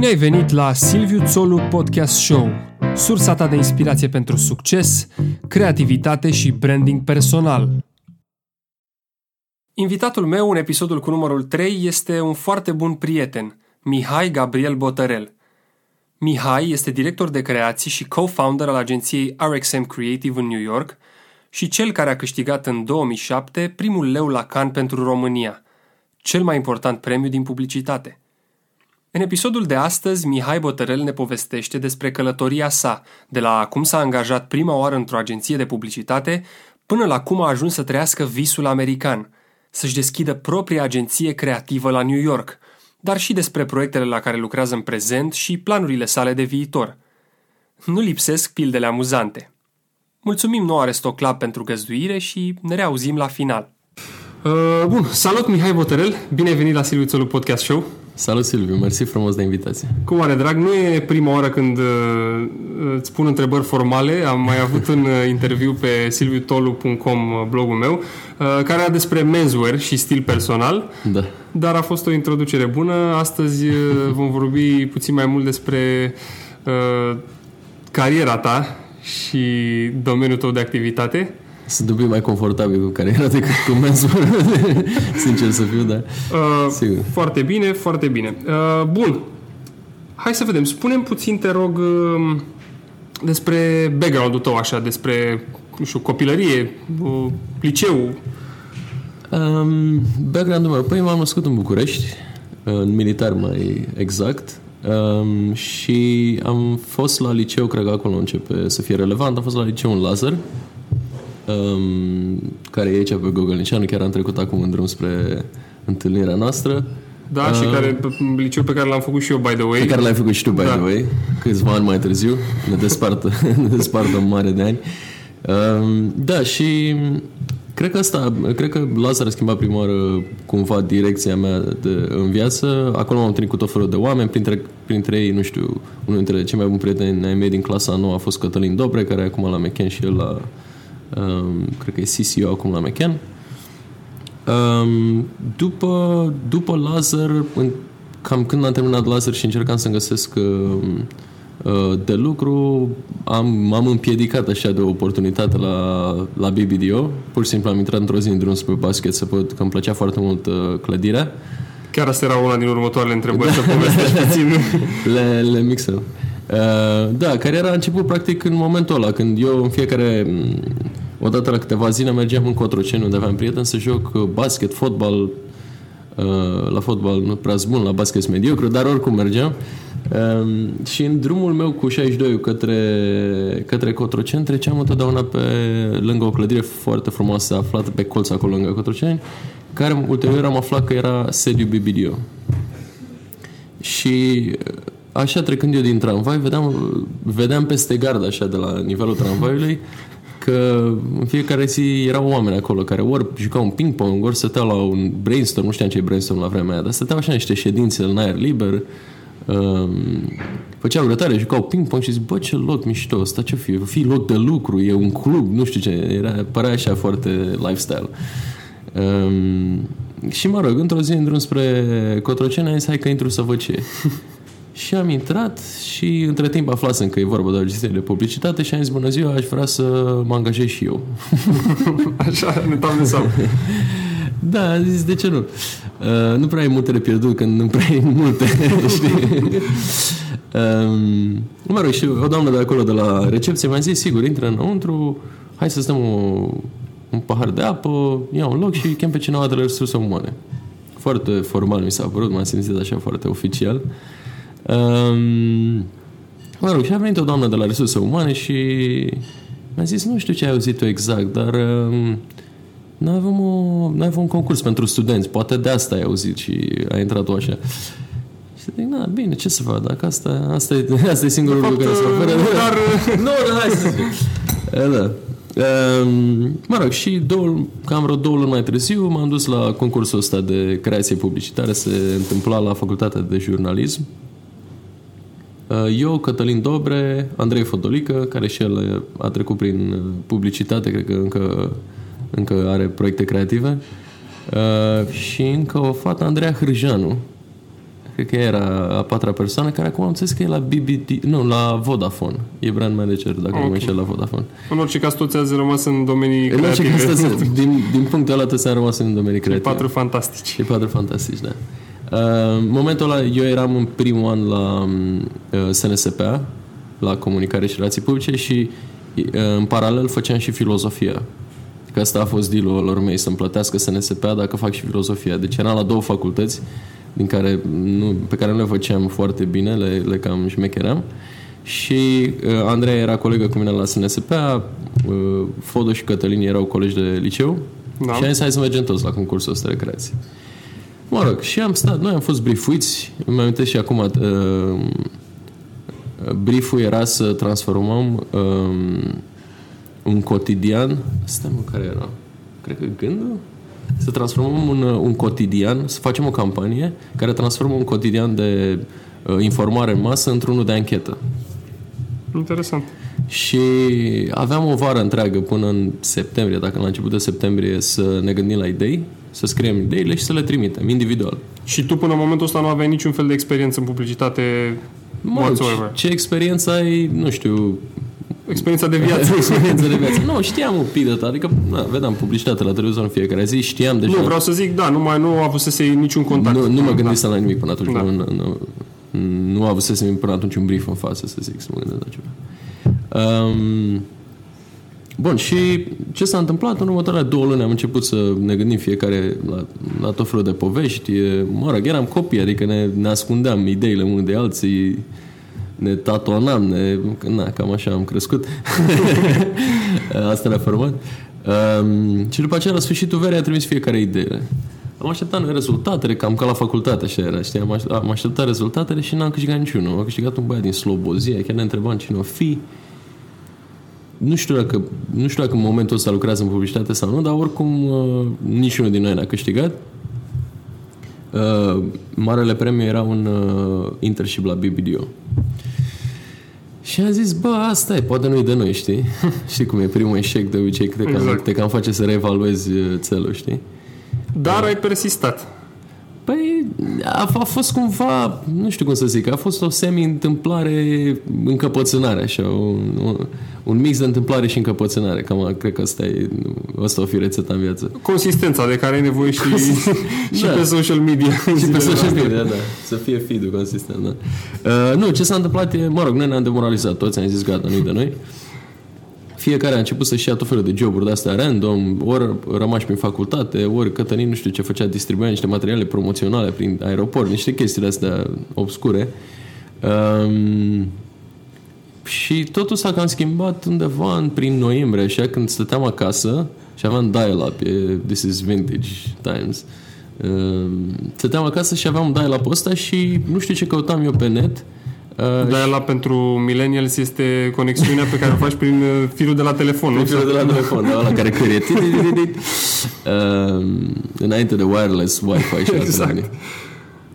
Bine ai venit la Silviu Țolu Podcast Show, sursa ta de inspirație pentru succes, creativitate și branding personal. Invitatul meu în episodul cu numărul 3 este un foarte bun prieten, Mihai Gabriel Botărel. Mihai este director de creații și co-founder al agenției RXM Creative în New York și cel care a câștigat în 2007 primul leu la Cannes pentru România, cel mai important premiu din publicitate. În episodul de astăzi, Mihai Botărel ne povestește despre călătoria sa, de la cum s-a angajat prima oară într-o agenție de publicitate, până la cum a ajuns să trăiască visul american, să-și deschidă propria agenție creativă la New York, dar și despre proiectele la care lucrează în prezent și planurile sale de viitor. Nu lipsesc pildele amuzante. Mulțumim nou Aristoclub pentru găzduire și ne reauzim la final. Uh, bun, salut Mihai Botărel, bine ai venit la Silviu Țolu Podcast Show. Salut Silviu, mersi frumos de invitație. Cu mare drag, nu e prima oară când uh, îți pun întrebări formale, am mai avut un uh, interviu pe silviutolu.com, uh, blogul meu, uh, care era despre menswear și stil personal, Da. dar a fost o introducere bună. Astăzi uh, vom vorbi puțin mai mult despre uh, cariera ta și domeniul tău de activitate. Sunt un pic mai confortabil cu cariera decât cu menswear, sincer să fiu, da. Uh, Sigur. Foarte bine, foarte bine. Uh, bun. Hai să vedem. Spune-mi puțin, te rog, uh, despre background-ul tău, așa, despre, nu știu, copilărie, uh, liceu. Um, background-ul meu, păi m-am născut în București, în militar mai exact, um, și am fost la liceu, cred că acolo începe să fie relevant, am fost la liceu în Lazar, um, care e aici pe Gogolnicianu, chiar am trecut acum în drum spre întâlnirea noastră. Da, și care, liceu pe care l-am făcut și eu, by the way. Pe care l-ai făcut și tu, by Da. the way, câțiva ani mai târziu, ne despartă, ne despartă o mare de ani. Um, da, și cred că asta, cred că Lazar a schimbat prima oară cumva direcția mea de, în viață. Acolo m-am întâlnit cu tot felul de oameni, printre, printre ei, nu știu, unul dintre cei mai buni prieteni ai mei din clasa nouă a fost Cătălin Dobre, care e acum la McKen și el la, um, cred că e CCO acum la McKen. Um, după, după Lazar, în, cam când am terminat Lazar și încercam să-mi găsesc uh, uh, de lucru, am, m-am împiedicat așa de o oportunitate la, la BBDO. Pur și simplu am intrat într-o zi în drum spre basket să văd că îmi plăcea foarte mult uh, clădirea. Chiar asta era una din următoarele întrebări, să povestești puțin. Le, le mixăm. Uh, da, cariera a început practic în momentul ăla, când eu în fiecare, m, odată la câteva zile, mergeam în Cotroceni, unde aveam prieten să joc uh, basket, fotbal, uh, la fotbal nu prea bun, la basket sunt mediocru, dar oricum mergeam. Um, și în drumul meu cu 62 către, către Cotroceni treceam întotdeauna pe lângă o clădire foarte frumoasă aflată pe colț acolo lângă Cotroceni, care ulterior am aflat că era sediu BBDO. Și așa trecând eu din tramvai, vedeam, vedeam peste gard așa de la nivelul tramvaiului că în fiecare zi erau oameni acolo care ori jucau un ping-pong, ori stăteau la un brainstorm, nu știam ce e brainstorm la vremea aia, dar stăteau așa niște ședințe în aer liber, um, făceau grătare, jucau ping-pong și zic, bă, ce loc mișto, ăsta ce fi? Fi loc de lucru, e un club, nu știu ce, era, părea așa foarte lifestyle. Um, și mă rog, într-o zi în drum spre Cotroceni am zis, hai că intru să văd ce e. Și am intrat și între timp aflasem că e vorba de o agenție de publicitate și am zis, bună ziua, aș vrea să mă angajez și eu. Așa, ne tam de sau. Da, am zis, de ce nu? Uh, nu prea ai multe de pierdut când nu prea ai multe, știi? Um, mă rog, și o doamnă de acolo, de la recepție, mi-a zis, sigur, intră înăuntru, hai să stăm o, un pahar de apă, ia un loc și chem pe cineva de la resurse umane. Foarte formal mi s-a părut, m-am simțit așa foarte oficial. Um, mă rog, și a venit o doamnă de la resurse umane și mi-a zis, nu știu ce ai auzit tu exact, dar um, noi avem, o, noi avem un concurs pentru studenți, poate de asta ai auzit și a intrat tu așa. Și zic, na, bine, ce să fac, dacă asta, asta, e, asta e singurul lucru care se oferă. Dar, nu, da, hai să zic. Da. Um, mă rog, și două, cam vreo două luni mai târziu m-am dus la concursul ăsta de creație publicitară, se întâmpla la facultatea de jurnalism. Uh, Eu, Cătălin Dobre, Andrei Fodolică, care și el a trecut prin uh, publicitate, cred că încă, încă are proiecte creative, uh, și încă o fată, Andreea Hârjanu, cred că ea era a patra persoană, care acum am înțeles că e la BBD, nu, la Vodafone. E brand manager, dacă okay. nu mă înșel, la Vodafone. În orice caz, toți ați rămas în domenii În orice creative. caz, toți- din, din punctul ăla toți am rămas în domenii creative. Patru fantastici. Și patru fantastici, da. Uh, în momentul ăla, eu eram în primul an la uh, SNSPA, la comunicare și relații publice și uh, în paralel făceam și filozofia. Că asta a fost deal-ul lor mei, să-mi plătească SNSPA dacă fac și filozofia. Deci eram la două facultăți din care nu, pe care nu le făceam foarte bine, le, le cam șmecheram. Și uh, Andreea era colegă cu mine la SNSPA, uh, Fodo și Cătălin erau colegi de liceu Da. și am zis hai să mergem toți la concursul ăsta de creație. Mă rog, și am stat, noi am fost briefuiți, îmi amintesc și acum, uh, brieful era să transformăm um, un cotidian, stai mă, care era? Cred că gândul? Să transformăm un, uh, un cotidian, să facem o campanie care transformă un cotidian de uh, informare în masă într-unul de anchetă. Interesant. Și aveam o vară întreagă până în septembrie, dacă la început de septembrie, să ne gândim la idei, să scriem ideile și să le trimitem individual. Și tu până în momentul ăsta nu aveai niciun fel de experiență în publicitate Mă rog, whatsoever. ce experiență ai, nu știu, Experiența de viață. experiență de viață. Nu, știam un pic de tot, adică, na, vedeam publicitate la televizor în fiecare zi, știam deja. nu, vreau să zic, da, nu mai nu avusese niciun contact. nu, nu mă gândisem la nimic până atunci. Da. Nu, nu, nu, nu avusesem până atunci un brief în față, să zic, să mă gândesc la ceva. Um, bun, și ce s-a întâmplat? În următoarele două luni am început să ne gândim fiecare la, la tot felul de povești. E, Mă rog, eram copii, adică ne, ne ascundeam ideile unul de alții, ne tatuanam, ne, na, cam așa am crescut. Asta ne-a format. Um, și după aceea, la sfârșitul verii, a trimis fiecare ideile. Am așteptat noi rezultatele, cam ca la facultate, așa era, știi? Am, aș- am așteptat rezultatele și n-am câștigat niciunul. A câștigat un băiat din Slobozia, chiar ne întrebam cine o fi. Nu știu, dacă, nu știu dacă în momentul ăsta lucrează în publicitate sau nu, dar oricum uh, niciunul din noi n-a câștigat. Uh, marele premiu era un uh, internship la BBDO. Și am zis, bă, asta e, poate nu-i de noi, știi? știi cum e primul eșec de obicei, te cam, Exact. te cam face să reevaluezi uh, țelul, știi? Dar ai persistat. Păi a, a fost cumva, nu știu cum să zic, a fost o semi-întâmplare încăpățânare, așa, un, un, un mix de întâmplare și încăpățânare. Cam cred că asta, e, asta o fi rețeta în viață. Consistența de care ai nevoie și, și Da. pe social media. Și pe social media, da. Să fie feed consistent, da. Uh, nu, ce s-a întâmplat e, mă rog, noi ne-am demoralizat toți, am zis gata, nu de noi. Fiecare a început să-și ia tot felul de joburi de astea random, ori rămași prin facultate, ori Cătălin nu știu ce făcea, distribuia niște materiale promoționale prin aeroport, niște chestii de astea obscure. Um, și totul s-a cam schimbat undeva în, prin noiembrie, așa, când stăteam acasă și aveam dial-up, e, this is vintage times. Uh, stăteam acasă și aveam dial-up ăsta și nu știu ce căutam eu pe net. Uh, Dar la pentru millennials este conexiunea pe care o faci prin uh, firul de la telefon, nu? Firul de la telefon, da, la care cărie. uh, înainte de wireless Wi-Fi și Exact. exact.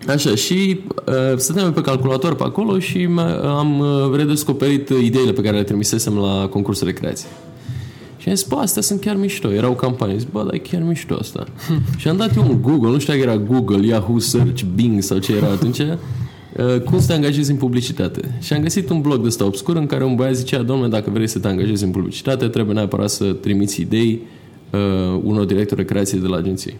Așa, și uh, stăteam pe calculator pe acolo și m- am uh, redescoperit ideile pe care le trimisesem la concursul de creație. Și am zis, bă, astea sunt chiar mișto. Erau campanii. Zis, bă, dar e chiar mișto asta. și am dat eu un Google, nu știu dacă era Google, Yahoo Search, Bing sau ce era atunci, uh, cum să te angajezi în publicitate. Și am găsit un blog de ăsta obscur în care un băiat zicea, domnule, dacă vrei să te angajezi în publicitate, trebuie neapărat să trimiți idei uh, unor directori de creație de la agenție.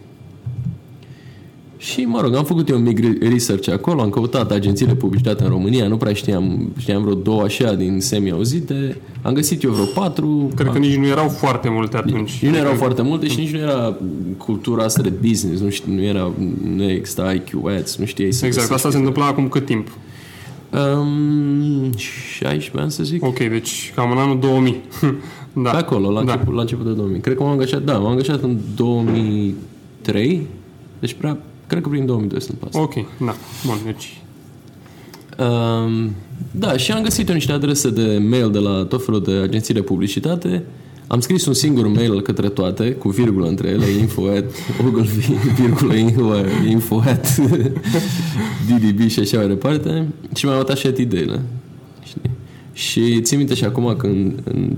Și, mă rog, am făcut eu un mic re- research acolo, am căutat agențiile de publicitate în România, nu prea știam, știam vreo două așa din semi-auzite, am găsit eu vreo patru, Cred că nici nu erau foarte multe atunci. nici nu erau foarte multe și nici nu era cultura asta de business, nu, știu, nu era, nu exista IQ Ads, nu știai să Exact, găsești. asta se întâmpla acum cât timp? Um, 16 ani să zic. Ok, deci cam în anul 2000. da. Pe acolo, la, Da. început, la început de 2000. Cred că m-am angajat, da, m-am angajat în 2003, deci prea, cred că prin 2002 sunt pe asta. Ok, da. Bun, deci... Um, da, și am găsit eu niște adrese de mail de la tot felul de agenții de publicitate. Am scris un singur mail către toate, cu virgulă între ele, info at ogilvy, virgulă info, info at ddb și așa mai departe. Și mi-am atașat ideile. Știi? Și țin minte și acum când în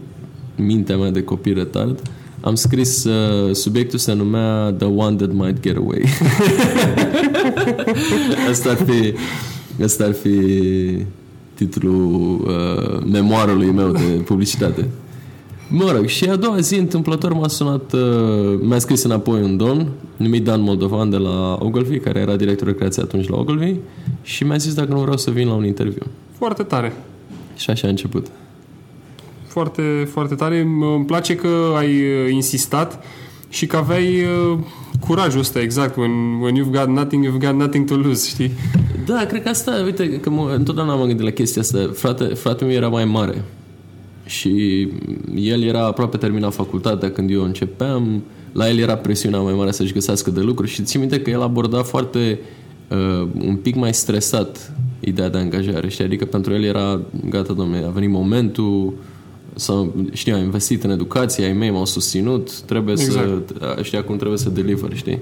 mintea mea de copil retard am scris uh, subiectul se numea The One That Might Get Away. asta ar fi asta ar fi titlul uh, memoarului meu de publicitate. Mă rog, și a doua zi, întâmplător, m-a sunat, uh, mi-a scris înapoi un domn, numit Dan Moldovan de la Ogilvy, care era director de creație atunci la Ogilvy, și mi-a zis dacă nu vreau să vin la un interviu. Foarte tare. Și așa a început. Foarte, foarte tare. Îmi place că ai uh, insistat și că aveai uh, curajul ăsta, exact. When, when you've got nothing, you've got nothing to lose, știi? Da, cred că asta, uite, că mă, întotdeauna m-am gândit la chestia asta. Frate, fratele meu era mai mare și el era aproape terminat facultatea când eu începeam. La el era presiunea mai mare să-și găsească de lucru și țin minte că el aborda foarte uh, un pic mai stresat ideea de angajare, știi? Adică pentru el era, gata, domnule, a venit momentul, să, știu, a investit în educație, ai mei m-au susținut, trebuie exact. să, știa cum trebuie să deliver, știi?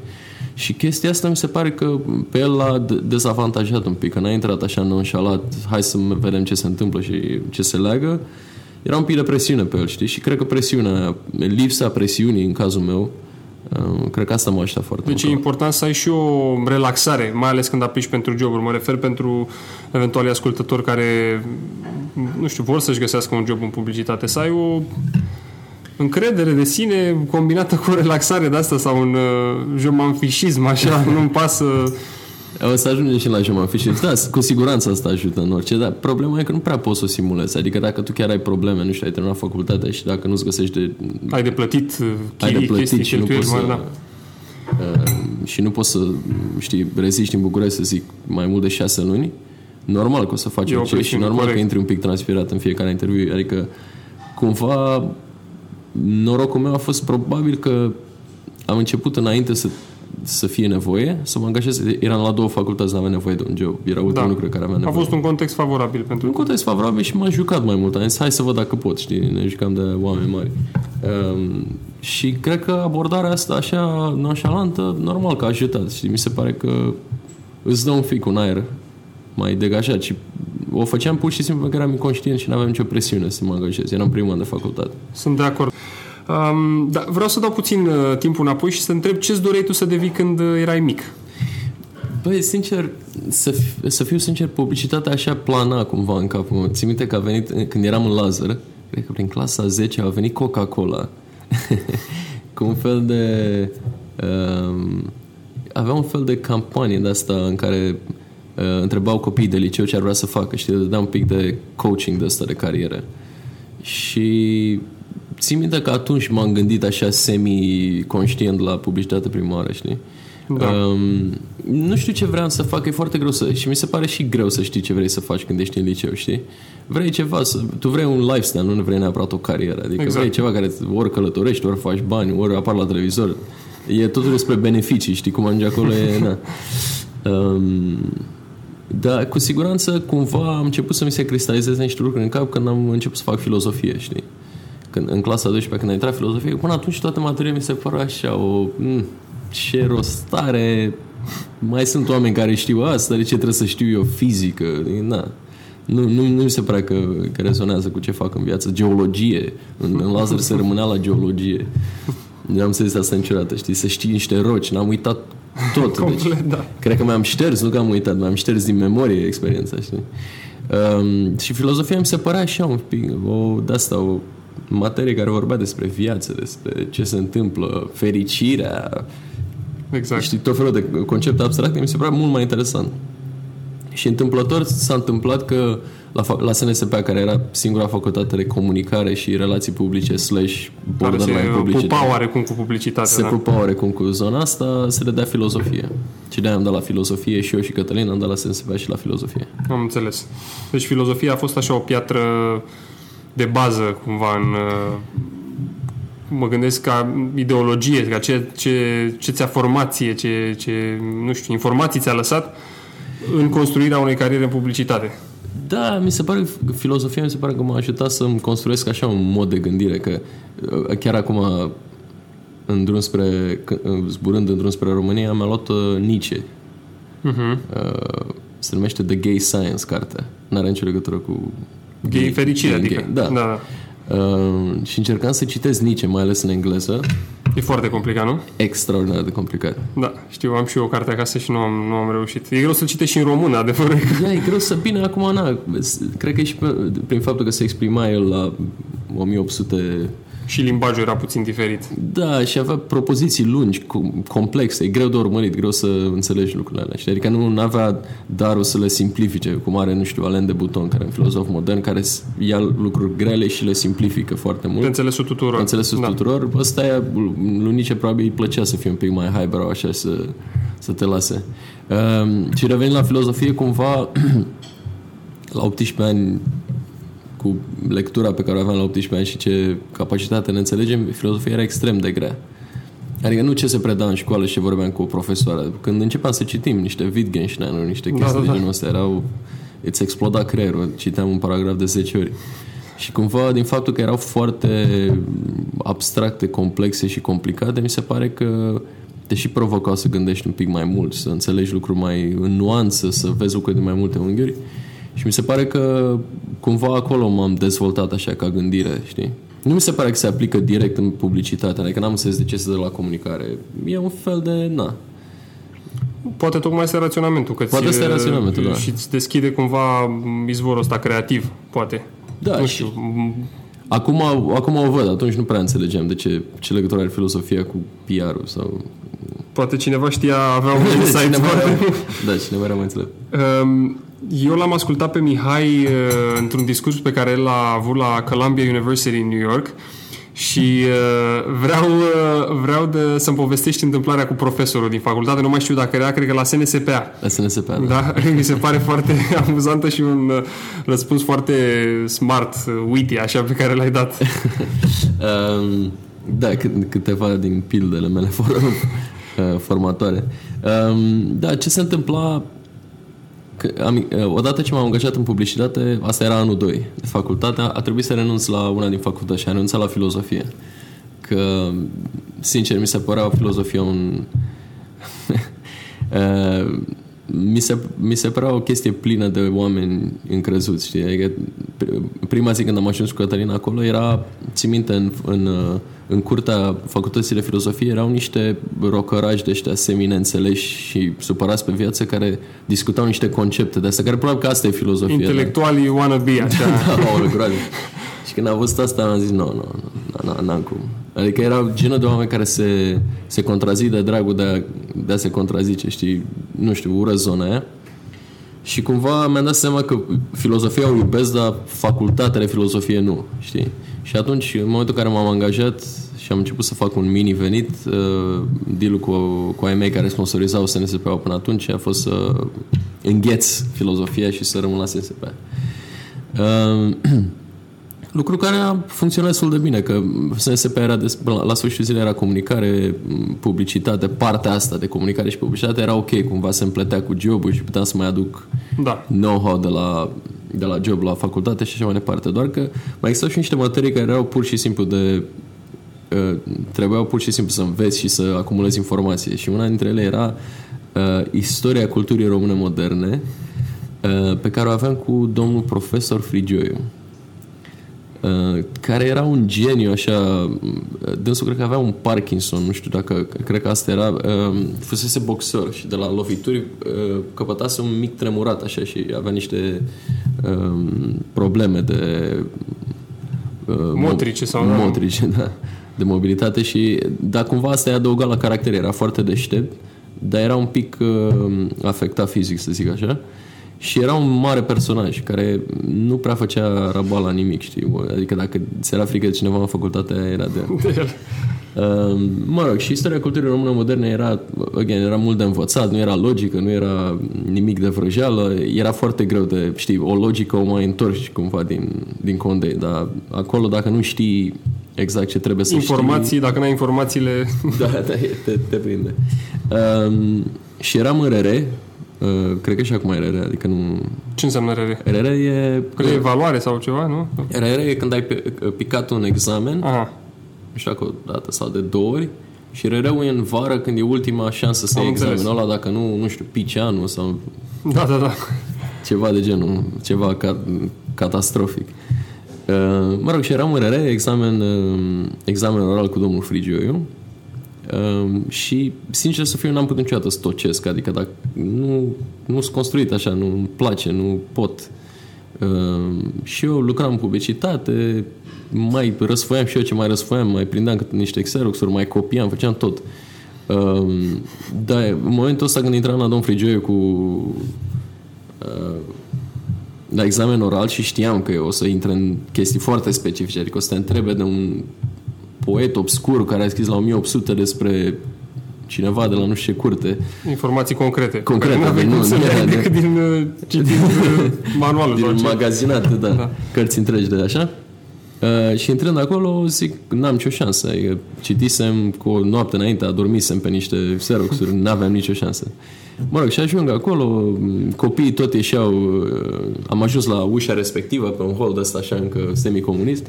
Și chestia asta mi se pare că pe el l-a dezavantajat un pic, că n-a intrat așa nonșalat, hai să vedem ce se întâmplă și ce se leagă. Era un pic de presiune pe el, știi? Și cred că presiunea, lipsa presiunii în cazul meu, uh, Cred că asta mă ajută foarte deci mult. Deci e important să ai și o relaxare, mai ales când aplici pentru joburi. Mă refer pentru eventuali ascultători care, nu știu, vor să-și găsească un job în publicitate, să ai o încredere de sine combinată cu o relaxare de asta sau un uh, jomanfișism, așa, nu-mi pasă o să ajungem și la jumătate și da, cu siguranță asta ajută în orice, dar problema e că nu prea poți să o simulezi. Adică dacă tu chiar ai probleme, nu știu, ai terminat facultatea și dacă nu-ți găsești de... Ai de plătit chirii, ai de plătit chestii, și nu poți să, da. uh, și nu poți să, știi, reziști în București, să zic, mai mult de șase luni, normal că o să faci orice și normal corect. că intri un pic transpirat în fiecare interviu. Adică, cumva, norocul meu a fost probabil că am început înainte să să fie nevoie, să mă angajez. Eram la două facultăți, nu aveam nevoie de un job. Era ultimul da. lucru care avea nevoie. A fost un context favorabil pentru Un context favorabil și m-am jucat mai mult. Am zis, hai să văd dacă pot, știi? Ne jucam de oameni mari. Um, și cred că abordarea asta așa nonșalantă, normal că a ajutat. Și mi se pare că îți dă un fic un aer mai degajat și o făceam pur și simplu pentru că eram inconștient și nu aveam nicio presiune să mă angajez. Eram primul an de facultate. Sunt de acord. Um, da, vreau să dau puțin uh, timpul înapoi și să întreb ce-ți doreai tu să devii când uh, erai mic? Băi, sincer, să, f- să fiu sincer, publicitatea așa plana cumva în capul meu. Țin minte că a venit, când eram în Lazar, cred că prin clasa 10 a venit Coca-Cola cu un fel de... Um, avea un fel de campanie de asta în care uh, întrebau copiii de liceu ce ar vrea să facă, știi, dădea un pic de coaching de asta de carieră. Și țin minte că atunci m-am gândit așa semi-conștient la publicitate primară, știi? Da. Um, nu știu ce vreau să fac, e foarte greu să... Și mi se pare și greu să știi ce vrei să faci când ești în liceu, știi? Vrei ceva, să, tu vrei un lifestyle, nu vrei neapărat o carieră. Adică exact. vrei ceva care ori călătorești, ori faci bani, ori apar la televizor. E totul despre beneficii, știi? Cum ajunge acolo e... Na. Um, dar cu siguranță cumva am început să mi se cristalizeze niște lucruri în cap când am început să fac filozofie, știi? Când, în clasa 12 când a intrat filozofie, până atunci toate materiile mi se păreau așa, o, m- ce rostare, mai sunt oameni care știu asta, de ce trebuie să știu eu fizică, na. Nu, nu, nu mi se pare că, că rezonează cu ce fac în viață. Geologie. În, în laser se rămânea la geologie. Nu am zis asta niciodată, știi? Să știi niște roci. N-am uitat tot. Complet, deci, da. Cred că mi-am șters, nu că am uitat, mi-am șters din memorie experiența, știi? Um, și filozofia mi se părea așa un pic, o, de asta, o materie care vorbea despre viață, despre ce se întâmplă, fericirea, exact. știi, tot felul de concepte abstracte, mi se pare mult mai interesant. Și întâmplător s-a întâmplat că la, la SNSP, care era singura facultate de comunicare și relații publice slash borderline publice. Se pupa oarecum cu publicitatea. Se da? pupa oarecum cu zona asta, se dădea filozofie. Și de am dat la filozofie și eu și Cătălin am dat la SNSP și la filozofie. Am înțeles. Deci filozofia a fost așa o piatră de bază cumva în uh, mă gândesc ca ideologie, ca ce, ce, ce ți-a formație, ce, ce, nu știu, informații ți-a lăsat în construirea unei cariere în publicitate. Da, mi se pare, filozofia mi se pare că m-a ajutat să-mi construiesc așa un mod de gândire, că uh, chiar acum în drum spre, zburând în drum spre România, mi-a luat uh, Nietzsche. Uh-huh. Uh, se numește The Gay Science, cartea. N-are nicio legătură cu Gay fericire, gay, adică. Gay. Da. da. Uh, și încercam să citesc Nietzsche, mai ales în engleză. E foarte complicat, nu? Extraordinar de complicat. Da, știu, am și eu o carte acasă și nu am, nu am reușit. E greu să citești și în română, adevărul. Da, e greu să bine acum, na, cred că e și pe, prin faptul că se exprima el la 1800 și limbajul era puțin diferit. Da, și avea propoziții lungi, complexe, e greu de urmărit, greu să înțelegi lucrurile alea. Știi? Adică nu avea darul să le simplifice, cum are, nu știu, Alain de Buton, care e un filozof modern, care ia lucruri grele și le simplifică foarte mult. Pe înțelesul tuturor. Pe înțelesul da. tuturor. Ăsta e, lui Nietzsche probabil îi plăcea să fie un pic mai highbrow, așa, să, să te lase. Um, și revenind la filozofie, cumva, la 18 ani cu lectura pe care o aveam la 18 ani și ce capacitate ne înțelegem, filozofia era extrem de grea. Adică nu ce se preda în școală și vorbeam cu o profesoară. Când începeam să citim niște Wittgenstein, niște da, chestii da, da, da. de genul ăsta, erau... Îți exploda creierul. Citeam un paragraf de 10 ori. Și cumva, din faptul că erau foarte abstracte, complexe și complicate, mi se pare că te și provoca să gândești un pic mai mult, să înțelegi lucruri mai în nuanță, să vezi lucruri de mai multe unghiuri. Și mi se pare că cumva acolo m-am dezvoltat așa ca gândire, știi? Nu mi se pare că se aplică direct în publicitate, adică n-am înțeles de ce se dă la comunicare. E un fel de, na, Poate tocmai este raționamentul. Că poate este raționamentul, da. Și îți deschide cumva izvorul ăsta creativ, poate. Da, nu știu. Acum, acum o văd, atunci nu prea înțelegeam de ce, ce legătură are filosofia cu PR-ul sau... Poate cineva știa, avea un insight. cineva era, da, cineva era mai înțelept. Um, eu l-am ascultat pe Mihai uh, într-un discurs pe care el a avut la Columbia University în New York și uh, vreau, uh, vreau de, să-mi povestești întâmplarea cu profesorul din facultate, nu mai știu dacă era, cred că la SNSPA. La SNSPA, da. da. Mi se pare foarte amuzantă și un uh, răspuns foarte smart, uh, witty, așa, pe care l-ai dat. um, da, câteva din pildele mele for, uh, formatoare. Um, da, ce se întâmpla Că am, odată ce m-am angajat în publicitate, asta era anul 2 de facultate, a trebuit să renunț la una din facultăți și a renunțat la filozofie. Că, sincer, mi se părea o filozofie un... mi se, mi se părea o chestie plină de oameni încrezuți, știi? Adică prima zi când am ajuns cu Cătălina acolo era, țin minte, în, în, în curtea facultății de filozofie erau niște rocărași de ăștia semi-neînțeleși și supărați pe viață care discutau niște concepte de astea, care probabil că asta e filozofia. Intelectualii da? wannabe, așa. da, o Și când am văzut asta am zis, nu, nu, nu, n-am cum. Adică erau genul de oameni care se, se contrazic de dragul de a, de a se contrazice, știi? Nu știu, ură zona aia. Și cumva mi-am dat seama că filozofia o iubesc, dar facultatea de filozofie nu, știi? Și atunci, în momentul în care m-am angajat și am început să fac un mini venit, uh, deal cu, cu ai mei care sponsorizau SNSP până atunci a fost să îngheț filozofia și să rămân la SNSP. Uh, Lucru care a funcționat destul de bine, că SNSP era des, la sfârșitul zilei era comunicare, publicitate, partea asta de comunicare și publicitate era ok, cumva se împletea cu jobul și puteam să mai aduc da. know-how de la, de la job la facultate și așa mai departe. Doar că mai existau și niște materii care erau pur și simplu de uh, trebuiau pur și simplu să înveți și să acumulezi informație și una dintre ele era uh, istoria culturii române moderne uh, pe care o aveam cu domnul profesor Frigioiu Uh, care era un geniu așa, uh, dânsul cred că avea un Parkinson, nu știu dacă, cred că asta era, uh, fusese boxer și de la lovituri căpătase un mic tremurat așa și avea niște probleme de motrice sau motrice, da, de mobilitate și, dar cumva asta i adăuga la caracter, era foarte deștept, dar era un pic afectat fizic, să zic așa. Și era un mare personaj care nu prea făcea raba la nimic, știi? Adică dacă ți era frică de cineva în facultate, era de, de el. Uh, mă rog, și istoria culturii române moderne era, again, era mult de învățat, nu era logică, nu era nimic de vrăjeală, era foarte greu de, știi, o logică o mai întorci cumva din, din condei, dar acolo dacă nu știi exact ce trebuie să Informații, știi... dacă n-ai informațiile... Da, da, te, te prinde. Um, și eram în RR, Uh, cred că și acum e RR, adică nu... Ce înseamnă RR? RR e... Cred e evaluare sau ceva, nu? RR e când ai picat un examen, Aha. nu știu dacă o dată sau de două ori, și RR-ul e în vară când e ultima șansă să iei examenul ăla, dacă nu, nu știu, pici anul sau... Da, da, da. Ceva de genul, ceva ca, catastrofic. Uh, mă rog, și eram în RR, examen, uh, examen oral cu domnul Frigioiu uh, și, sincer să fiu, n-am putut niciodată să tocesc, adică dacă nu, nu sunt construit așa, nu-mi place, nu pot. Uh, și eu lucram în publicitate, mai răsfoiam și eu ce mai răsfoiam, mai prindeam câte niște Xerox-uri, mai copiam, făceam tot. Uh, da, în momentul ăsta când intram la domn Frigioiu cu uh, la examen oral și știam că o să intre în chestii foarte specifice, adică o să te întrebe de un poet obscur care a scris la 1800 despre cineva de la nu știu ce curte. Informații concrete. Concrete, nu, nu, nu să nu le era ai de- decât din uh, citind uh, manualul. din sau ce. magazinate, da, Da. da, cărți întregi de așa. Uh, și intrând acolo, zic, n-am nicio șansă. Adică citisem cu o noapte înainte, adormisem pe niște xeroxuri, n-aveam nicio șansă. Mă rog, și ajung acolo, m, copiii tot ieșeau, uh, am ajuns la ușa respectivă, pe un hol de ăsta așa încă semicomunist,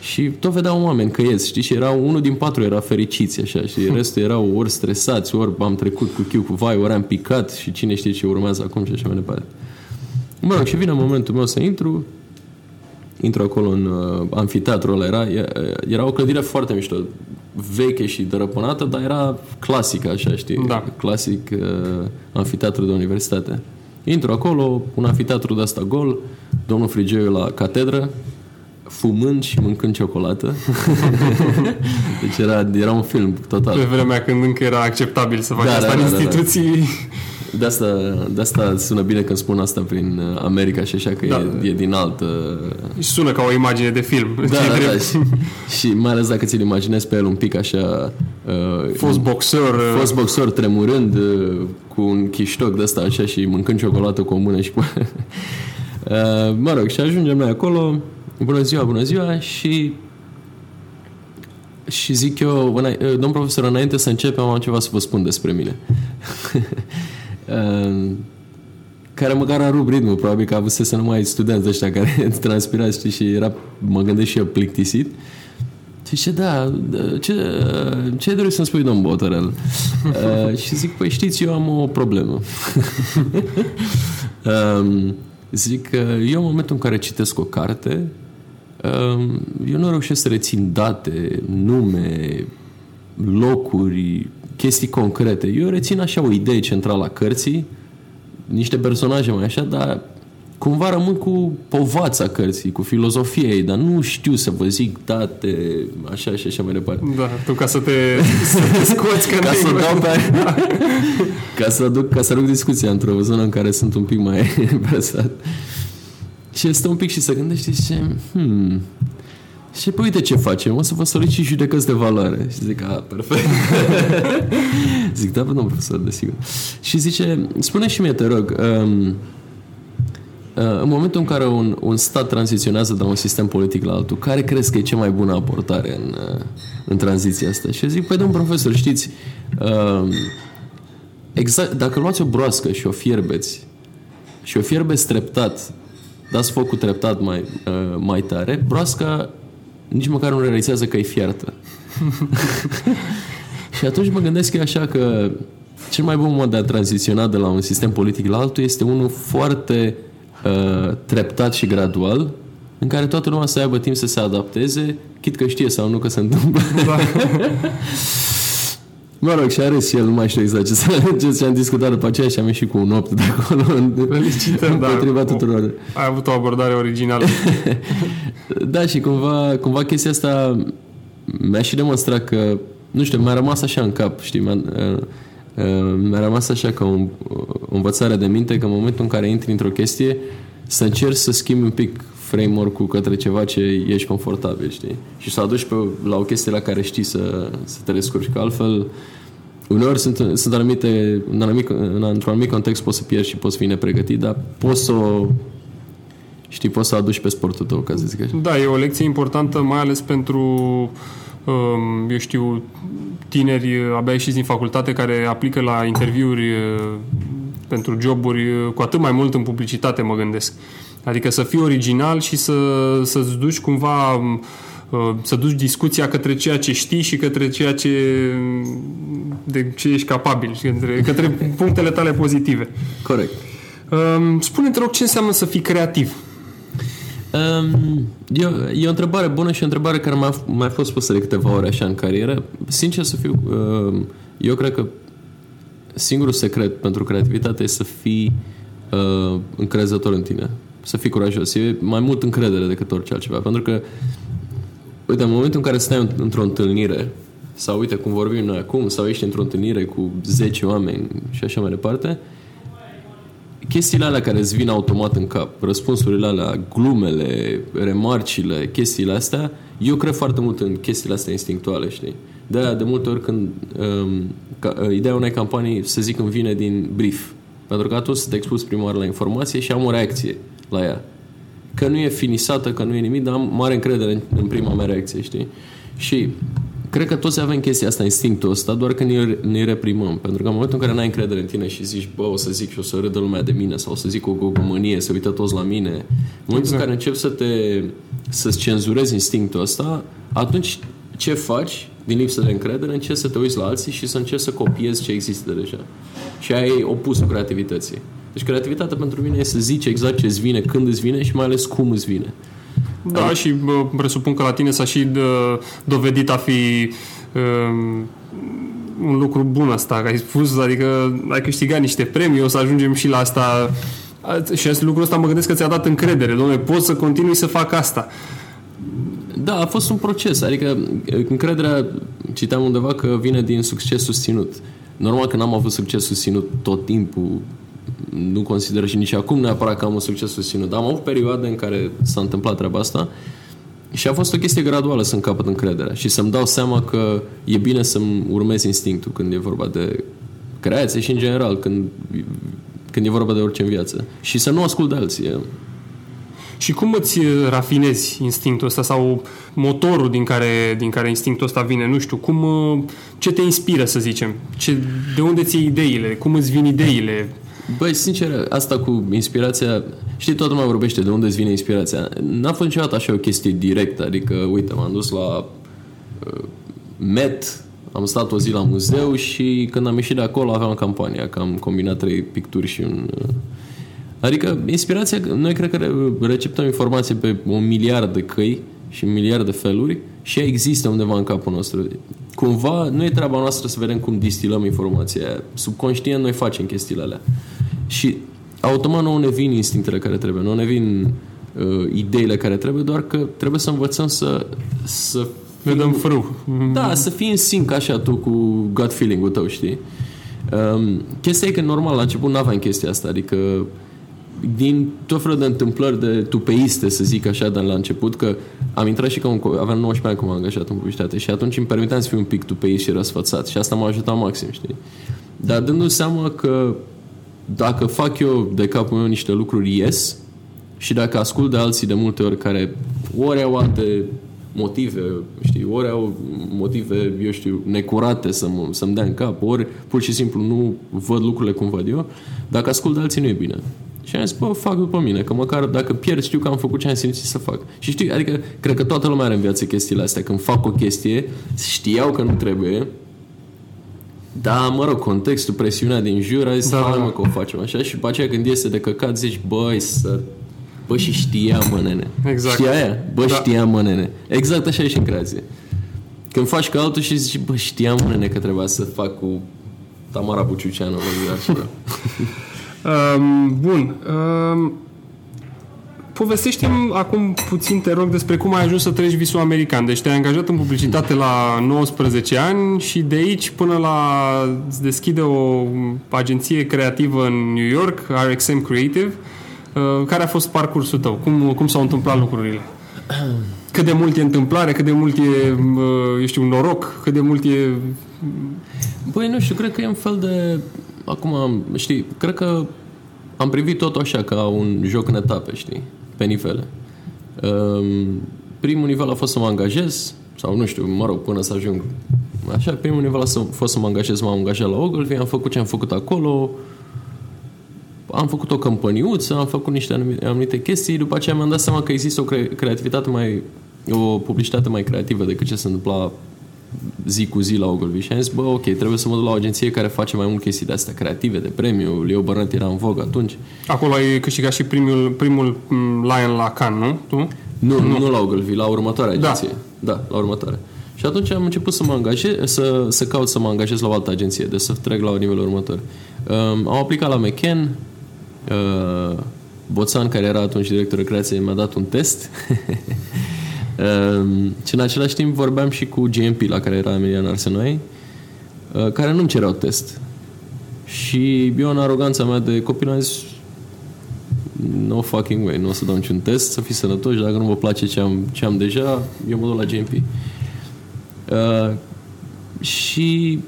și tot vedeam oameni că ies, știi, și erau, unul din patru era fericiți, așa, și restul erau ori stresați, ori am trecut cu chiu cu vai, ori am picat și cine știe ce urmează acum și așa mai departe. Mă rog, și vine momentul meu să intru, intru acolo în uh, amfiteatrul ăla, era, era o clădire foarte mișto, veche și dărăpânată, dar era clasică, așa, știi? Da. Clasic uh, amfiteatru de universitate. Intru acolo, un amfiteatru de asta gol, domnul Frigeu la catedră, fumând și mâncând ciocolată. deci era, era un film total. Pe vremea când încă era acceptabil să faci Da, asta da, în da, da, da. instituții. De asta, de asta sună bine când spun asta prin uh, America și așa, că Da. e, e din altă... Și sună ca o imagine de film. Da, Ce da, da. drept. Și, și mai ales dacă ți-l imaginezi pe el un pic așa... Uh, Fost boxer. uh, fost boxer tremurând uh, cu un chiștoc de ăsta așa și mâncând ciocolată cu o mână și cu... uh, mă rog, și ajungem noi acolo. Bună ziua, bună ziua și și zic eu, îna- domn profesor, înainte să începem, am ceva să vă spun despre mine. Uh, care măcar a rupt ritmul, probabil că avusese numai studenți de ăștia care transpirați, știi, și era, mă gândesc și eu, plictisit. Și zice, da, da, ce, ce doriți să-mi spui, domn Botărel? uh, și zic, păi știți, eu am o problemă. um, zic, uh, eu în momentul în care citesc o carte, um, eu nu reușesc să rețin date, nume, locuri, chestii concrete. Eu rețin așa o idee centrală a cărții, niște personaje mai așa, dar cumva rămân cu povața cărții, cu filozofia ei, dar nu știu să vă zic date, așa și așa mai departe. Da, tu ca să te, să te scoți că Ca n-ai- să dau pe... ca să aduc, ca să aduc discuția într-o zonă în care sunt un pic mai versat. Și este un pic și să gândești și zice, hmm, și păi uite ce facem, o să vă solicit judecăți de valoare. Și zic, a, perfect. zic, da, domnul profesor, desigur. Și zice, spune și mie, te rog, um, uh, în momentul în care un, un stat tranziționează de la un sistem politic la altul, care crezi că e cea mai bună aportare în, uh, în tranziția asta? Și eu zic, păi, domnul profesor, știți, uh, exact, dacă luați o broască și o fierbeți și o fierbeți treptat, dați focul treptat mai, uh, mai tare, broasca nici măcar nu realizează că e fiartă. și atunci mă gândesc că e așa că cel mai bun mod de a tranziționa de la un sistem politic la altul este unul foarte uh, treptat și gradual, în care toată lumea să aibă timp să se adapteze, chit că știe sau nu că se întâmplă. Da. Mă rog, și a râs și el, nu mai știu exact ce, s-a- ce, ce am discutat după aceea și am ieșit cu un 8 de acolo. Felicităm, da. Împotriva tuturor. Ai avut o abordare originală. Da, și cumva, cumva chestia asta mi-a și demonstrat că, nu știu, mi-a rămas așa în cap, știi, mi-a, uh, uh, mi-a rămas așa ca un, o învățare de minte că în momentul în care intri într-o chestie, să încerci să schimbi un pic framework-ul către ceva ce ești confortabil, știi? Și să aduci pe, la o chestie la care știi să, să te descurci, că altfel uneori sunt, sunt anumite, în anumit, în, într-un anumit context poți să pierzi și poți fi nepregătit, dar poți să o știi, poți să o aduci pe sportul tău, ca să zic așa. Da, e o lecție importantă, mai ales pentru, um, eu știu, tineri abia ieșiți din facultate care aplică la interviuri uh, pentru joburi uh, cu atât mai mult în publicitate, mă gândesc. Adică să fii original și să, să-ți duci cumva um, uh, să duci discuția către ceea ce știi și către ceea ce de ce ești capabil și către, către punctele tale pozitive. Corect. Um, Spune-te rog ce înseamnă să fii creativ. Um, e, o, e o întrebare bună și o întrebare care m-a mai fost pusă de câteva ori așa în carieră. Sincer să fiu, uh, eu cred că singurul secret pentru creativitate este să fii uh, încrezător în tine. Să fii curajos. E mai mult încredere decât orice altceva. Pentru că, uite, în momentul în care stai într-o întâlnire sau uite cum vorbim noi acum, sau ești într-o întâlnire cu 10 oameni și așa mai departe, chestiile alea care îți vin automat în cap, răspunsurile alea, glumele, remarcile, chestiile astea, eu cred foarte mult în chestiile astea instinctuale, știi? de de multe ori când um, ca, uh, ideea unei campanii, să zic, îmi vine din brief. Pentru că atunci te expus prima oară la informație și am o reacție la ea. Că nu e finisată, că nu e nimic, dar am mare încredere în, în prima mea reacție, știi? Și cred că toți avem chestia asta, instinctul ăsta, doar că ne, ne reprimăm. Pentru că în momentul în care n-ai încredere în tine și zici, bă, o să zic și o să râdă lumea de mine, sau o să zic o gogomănie, să uită toți la mine, în momentul exact. în care începi să te, să-ți cenzurezi instinctul ăsta, atunci ce faci? din lipsă de încredere, încerci să te uiți la alții și să încerci să copiezi ce există deja. Și aia e opusul creativității. Deci creativitatea pentru mine e să zici exact ce îți vine, când îți vine și mai ales cum îți vine. Da, Am... și bă, presupun că la tine s-a și dă, dovedit a fi um, un lucru bun asta, că ai spus, adică ai câștigat niște premii, o să ajungem și la asta și lucrul ăsta mă gândesc că ți-a dat încredere, domnule, poți să continui să fac asta. Da, a fost un proces. Adică încrederea, citeam undeva că vine din succes susținut. Normal că n-am avut succes susținut tot timpul, nu consider și nici acum neapărat că am un succes susținut, dar am avut perioade în care s-a întâmplat treaba asta și a fost o chestie graduală să-mi capăt încrederea și să-mi dau seama că e bine să-mi urmez instinctul când e vorba de creație și în general când, când e vorba de orice în viață. Și să nu ascult de alții. Și cum îți uh, rafinezi instinctul ăsta sau motorul din care, din care instinctul ăsta vine? Nu știu, cum, uh, ce te inspiră, să zicem? Ce, de unde ți ideile? Cum îți vin ideile? Băi, sincer, asta cu inspirația, știi, toată lumea vorbește de unde îți vine inspirația. N-a fost niciodată așa o chestie directă, adică, uite, m-am dus la uh, Met, am stat o zi la muzeu și când am ieșit de acolo aveam campania, că am combinat trei picturi și un uh, Adică inspirația, noi cred că receptăm informație pe un miliard de căi și un miliard de feluri și ea există undeva în capul nostru. Cumva nu e treaba noastră să vedem cum distilăm informația Subconștient noi facem chestiile alea. Și automat nu ne vin instinctele care trebuie, nu ne vin uh, ideile care trebuie, doar că trebuie să învățăm să, să ne dăm frâu. Da, să fii în sync așa tu cu gut feeling-ul tău, știi? Um, chestia e că normal la început nu aveam chestia asta, adică din tot felul de întâmplări de tupeiste, să zic așa, de la început, că am intrat și ca un, aveam 19 ani cum am angajat în publicitate și atunci îmi permiteam să fiu un pic tupeist și răsfățat și asta m-a ajutat maxim, știi? Dar dându seama că dacă fac eu de capul meu niște lucruri ies și dacă ascult de alții de multe ori care ori au alte motive, știi, ori au motive, eu știu, necurate să mă, să-mi dea în cap, ori pur și simplu nu văd lucrurile cum văd eu, dacă ascult de alții nu e bine. Și am zis, bă, fac după mine, că măcar dacă pierd știu că am făcut ce am simțit să fac. Și știu, adică, cred că toată lumea are în viață chestiile astea. Când fac o chestie, știau că nu trebuie, da, mă rog, contextul, presiunea din jur, a zis, da, hai mă că o facem așa și după aceea când iese de căcat zici, băi, să... Bă, și știa, mă, nene. Exact. Știa aia? Bă, da. știa, mă, nene. Exact așa e și în creație. Când faci ca altul și zici, bă, știam, mă, nene, că trebuia să fac cu Tamara Buciuceanu. Um, bun. Um, povestește-mi acum puțin, te rog, despre cum ai ajuns să treci visul american. Deci te-ai angajat în publicitate la 19 ani și de aici până la îți deschide o agenție creativă în New York, RXM Creative. Uh, care a fost parcursul tău? Cum, cum s-au întâmplat lucrurile? Cât de mult e întâmplare, cât de mult e, uh, eu știu, noroc, cât de mult e... Băi, nu știu, cred că e un fel de acum, știi, cred că am privit tot așa ca un joc în etape, știi, pe nivele. Um, primul nivel a fost să mă angajez, sau nu știu, mă rog, până să ajung așa, primul nivel a fost să mă angajez, m-am angajat la Ogilvy, am făcut ce am făcut acolo, am făcut o compăniuță, am făcut niște anumite, anumite chestii, după aceea mi-am dat seama că există o cre- creativitate mai, o publicitate mai creativă decât ce se întâmpla zi cu zi la Ogilvy și am zis, bă, ok, trebuie să mă duc la o agenție care face mai mult chestii de astea creative, de premiu. Leo Burnett era în vog atunci. Acolo ai câștigat și primul, primul mm, Lion la Cannes, nu? Tu? Nu, nu, nu la Ogilvy, la următoarea agenție. Da, da la următoarea. Și atunci am început să mă angajez, să, să caut să mă angajez la o altă agenție, de să trec la nivelul următor. Um, am aplicat la McKen, uh, Boțan, care era atunci director de creație, mi-a dat un test. um, și în același timp vorbeam și cu GMP, la care era Emilian Arsenoi, uh, care nu-mi cereau test. Și eu, în aroganța mea de copil, am zis, no fucking way, nu o să dau niciun test, să fii sănătoși, dacă nu vă place ce am, ce am deja, eu mă duc la GMP. Uh, și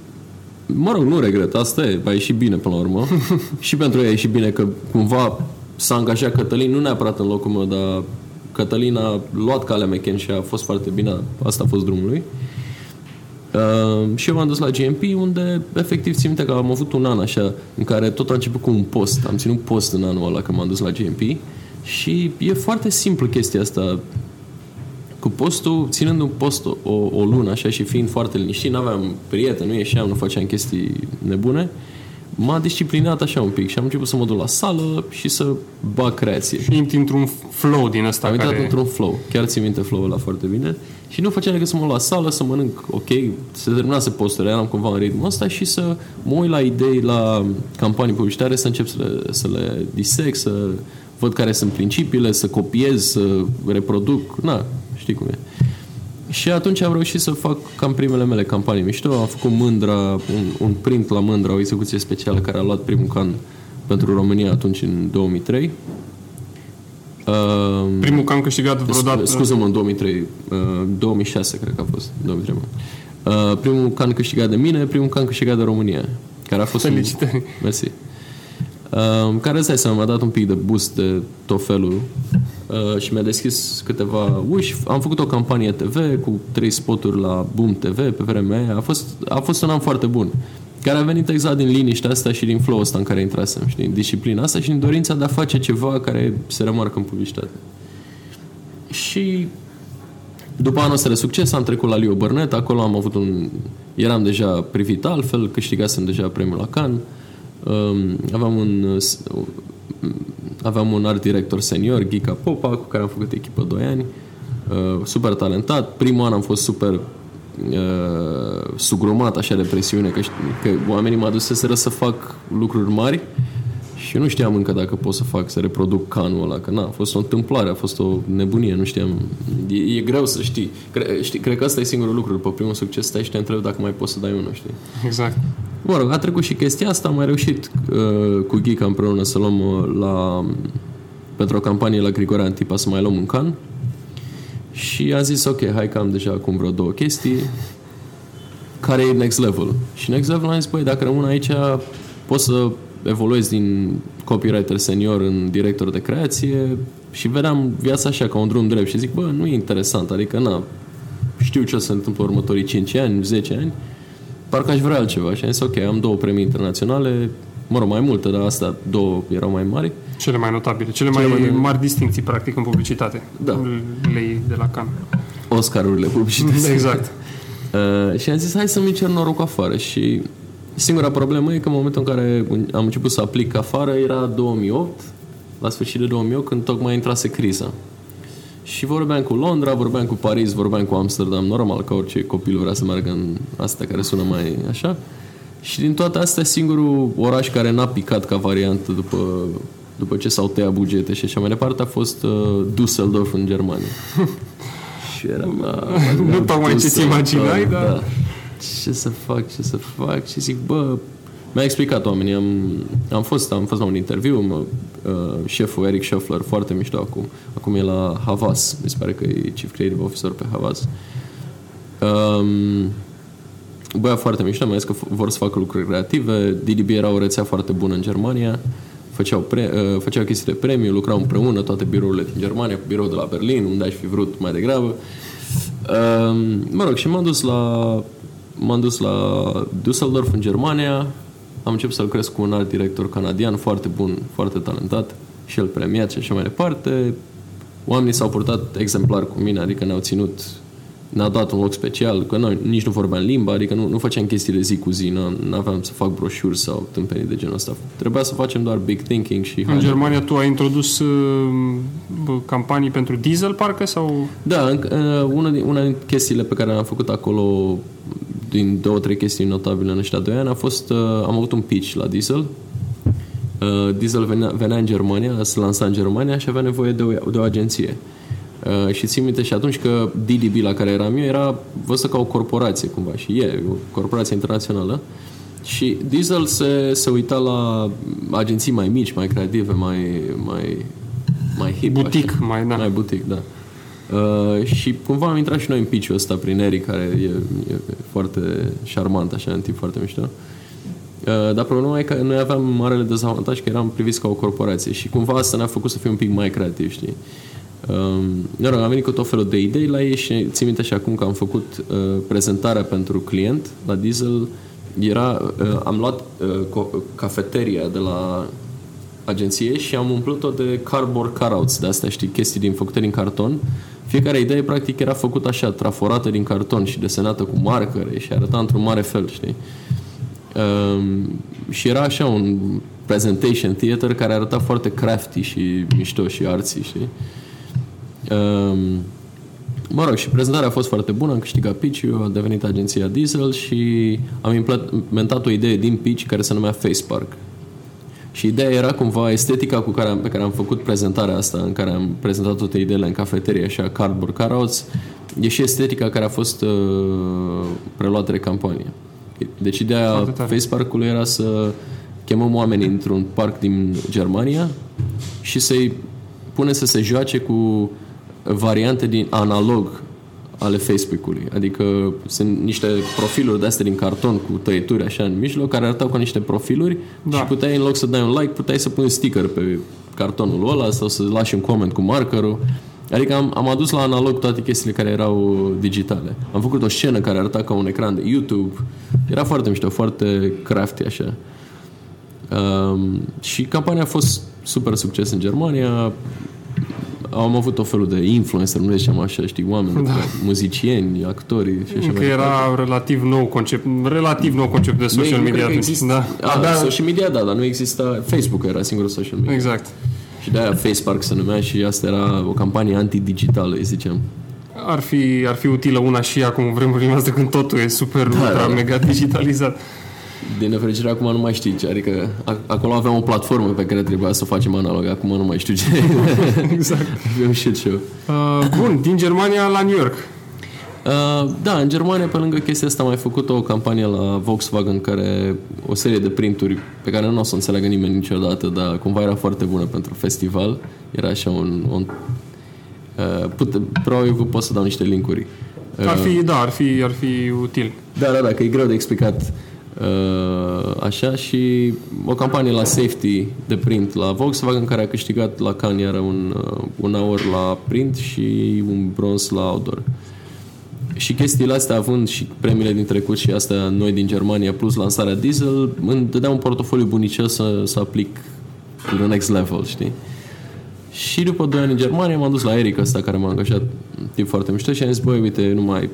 mă rog, nu regret, asta e, a ieșit bine până la urmă. și pentru ei a ieșit bine că cumva s-a angajat Cătălin, nu neapărat în locul meu, dar Cătălin a luat calea McKen și a fost foarte bine, asta a fost drumul lui. Uh, și eu m-am dus la GMP unde efectiv țin minte că am avut un an așa în care tot a început cu un post. Am ținut post în anul ăla când m-am dus la GMP și e foarte simplu chestia asta cu postul, ținând un post o, o lună așa și fiind foarte liniștit, n-aveam prieteni, nu ieșeam, nu făceam chestii nebune, m-a disciplinat așa un pic și am început să mă duc la sală și să bag creație. Și intri într-un flow din ăsta am care... într-un flow. Chiar țin minte flow-ul ăla foarte bine. Și nu făceam decât să mă la sală, să mănânc ok, să terminase posturile, eram cumva în ritmul ăsta și să mă uit la idei, la campanii publicitare, să încep să le, să le disec, să văd care sunt principiile, să copiez, să reproduc, na, știi cum e. Și atunci am reușit să fac cam primele mele campanii mișto. Am făcut Mândra, un, un print la Mândra, o execuție specială care a luat primul can pentru România atunci în 2003. Uh, primul can câștigat vreodată? Scuză-mă, în 2003. Uh, 2006 cred că a fost. 2003, uh, primul can câștigat de mine, primul can câștigat de România. Care a fost Felicitări! Un... Mersi. Uh, care îți dai seama, mi-a dat un pic de boost de tot felul uh, și mi-a deschis câteva uși. Am făcut o campanie TV cu trei spoturi la Boom TV pe vremea aia. A fost, a fost un an foarte bun care a venit exact din liniștea asta și din flow ăsta în care intrasem, știi, din disciplina asta și din dorința de a face ceva care se remarcă în publicitate. Și după anul ăsta de succes am trecut la Leo Burnett, acolo am avut un... eram deja privit altfel, câștigasem deja premiul la Cannes, Um, aveam un aveam un art director senior, Ghica Popa, cu care am făcut echipă 2 ani, uh, super talentat. Primul an am fost super uh, sugrumat așa de presiune, că, că oamenii mă aduseseră să fac lucruri mari și eu nu știam încă dacă pot să fac, să reproduc canul ăla, că na, a fost o întâmplare, a fost o nebunie, nu știam. E, e greu să știi. Cre, știi. Cred că asta e singurul lucru. După primul succes stai și te întrebi dacă mai poți să dai unul, știi? Exact. Mă rog, a trecut și chestia asta, am mai reușit uh, cu Ghica împreună să luăm uh, la, pentru o campanie la Grigore Antipa să mai luăm un can. Și a zis, ok, hai că am deja acum vreo două chestii. Care e next level? Și next level am zis, băi, dacă rămân aici, pot să evoluez din copywriter senior în director de creație și vedeam viața așa ca un drum drept și zic, bă, nu e interesant, adică na, știu ce o să se întâmplă următorii 5 ani, 10 ani, parcă aș vrea altceva. Și am zis, ok, am două premii internaționale, mă rog, mai multe, dar astea două erau mai mari. Cele mai notabile, cele, cele mai, mai mari distinții, practic, în publicitate. Da. Lei de la Cannes. Oscarurile publicității. exact. uh, și am zis, hai să-mi cer noroc afară. Și singura problemă e că în momentul în care am început să aplic afară era 2008, la sfârșit de 2008, când tocmai intrase criza. Și vorbeam cu Londra, vorbeam cu Paris, vorbeam cu Amsterdam, normal că orice copil vrea să meargă în astea care sună mai așa. Și din toate astea, singurul oraș care n-a picat ca variantă după, după ce s-au tăiat bugete și așa mai departe a fost uh, Düsseldorf în Germania. și eram... Uh, nu tocmai ce-ți imaginai, da, dar... Da. Ce să fac, ce să fac? Și zic, bă, mi-a explicat oamenii, am, am, fost, am fost la un interviu, mă, uh, șeful Eric Scheffler, foarte mișto acum, acum e la Havas, mi se pare că e Chief Creative Officer pe Havas. Um, băia foarte mișto, mi-a zis că vor să facă lucruri creative, DDB era o rețea foarte bună în Germania, făceau, pre, uh, făceau chestii de premiu, lucrau împreună toate birourile din Germania cu birou de la Berlin, unde aș fi vrut mai degrabă. Um, mă rog, și m-am dus la m-am dus la Düsseldorf în Germania, am început să lucrez cu un alt director canadian foarte bun, foarte talentat și el premiat și așa mai departe. Oamenii s-au purtat exemplar cu mine, adică ne-au ținut ne-a dat un loc special, că noi nici nu vorbeam limba, adică nu, nu făceam chestiile zi cu zi, nu aveam să fac broșuri sau tâmpenii de genul ăsta. Trebuia să facem doar big thinking și... În Germania tu ai introdus uh, campanii pentru diesel, parcă, sau... Da, uh, una, din, una din chestiile pe care le-am făcut acolo, din două, trei chestii notabile în ăștia doi ani, a fost, uh, am avut un pitch la diesel, Uh, diesel venea, venea în Germania, se lansa în Germania și avea nevoie de o, de o agenție. Uh, și țin minte și atunci că DDB la care eram eu era văzută ca o corporație cumva și e o corporație internațională și Diesel se, se uita la agenții mai mici, mai creative, mai, mai, mai hip. Butic, așa. mai, da. Mai butic, da. Uh, și cumva am intrat și noi în pitch ăsta prin Eric, care e, e foarte șarmant, așa, în tip foarte mișto. Uh, dar problema e că noi aveam marele dezavantaj că eram priviți ca o corporație și cumva asta ne-a făcut să fim un pic mai creativi, știi? Um, am venit cu tot felul de idei la ei și țin minte și acum că am făcut uh, prezentarea pentru client la Diesel. Era, uh, am luat uh, cafeteria de la agenție și am umplut-o de cardboard cutouts, de astea, știi, chestii din făcute din carton. Fiecare idee, practic, era făcută așa, traforată din carton și desenată cu marcare și arăta într-un mare fel, știi? Um, și era așa un presentation theater care arăta foarte crafty și mișto și arții, știi? Um, mă rog, și prezentarea a fost foarte bună, am câștigat pitch a devenit agenția Diesel și am implementat o idee din pitch care se numea Face Park. Și ideea era cumva estetica cu care am, pe care am făcut prezentarea asta, în care am prezentat toate ideile în cafeterie, așa, cardboard cutouts, e și estetica care a fost uh, preluată de campanie. Deci ideea Face Park-ului era să chemăm oameni într-un parc din Germania și să-i pune să se joace cu variante din analog ale Facebook-ului. Adică sunt niște profiluri de astea din carton cu tăieturi așa în mijloc, care arătau ca niște profiluri da. și puteai în loc să dai un like, puteai să pui un sticker pe cartonul ăla sau să lași un coment cu markerul. Adică am, am adus la analog toate chestiile care erau digitale. Am făcut o scenă care arăta ca un ecran de YouTube. Era foarte mișto, foarte crafty așa. Um, și campania a fost super succes în Germania. Am avut o felul de influencer, nu zicem așa, știi, oameni, da. muzicieni, actori și așa Că era relativ nou concept, relativ nou concept de social media atunci. Exist... Da. A, da. Social media, da, dar nu exista Facebook, era singurul social media. Exact. Și de-aia Facepark se numea și asta era o campanie antidigitală, îi ziceam. Ar fi, ar fi utilă una și acum vremurile noastre când totul e super da, ultra da, da. mega digitalizat. Din nefericire acum nu mai știi ce, adică acolo aveam o platformă pe care trebuia să o facem analog, acum nu mai știu ce. exact. Avem shit show. Uh, bun, din Germania la New York. Uh, da, în Germania, pe lângă chestia asta, am mai făcut o campanie la Volkswagen care o serie de printuri pe care nu o să înțeleagă nimeni niciodată, dar cumva era foarte bună pentru festival. Era așa un... un uh, put, probabil că pot să dau niște linkuri. Uh, ar fi, da, ar fi, ar fi util. Da, da, da, că e greu de explicat uh, așa și o campanie la safety de print la Volkswagen care a câștigat la Cannes iară un, uh, un aur la print și un bronz la outdoor. Uh, și chestiile astea, având și premiile din trecut și astea noi din Germania, plus lansarea Diesel, îmi dădea un portofoliu bunicel să, să aplic to the next level, știi? Și după 2 ani în Germania m-am dus la Eric ăsta care m-a angajat tip foarte mișto și am zis, băi, uite, nu mai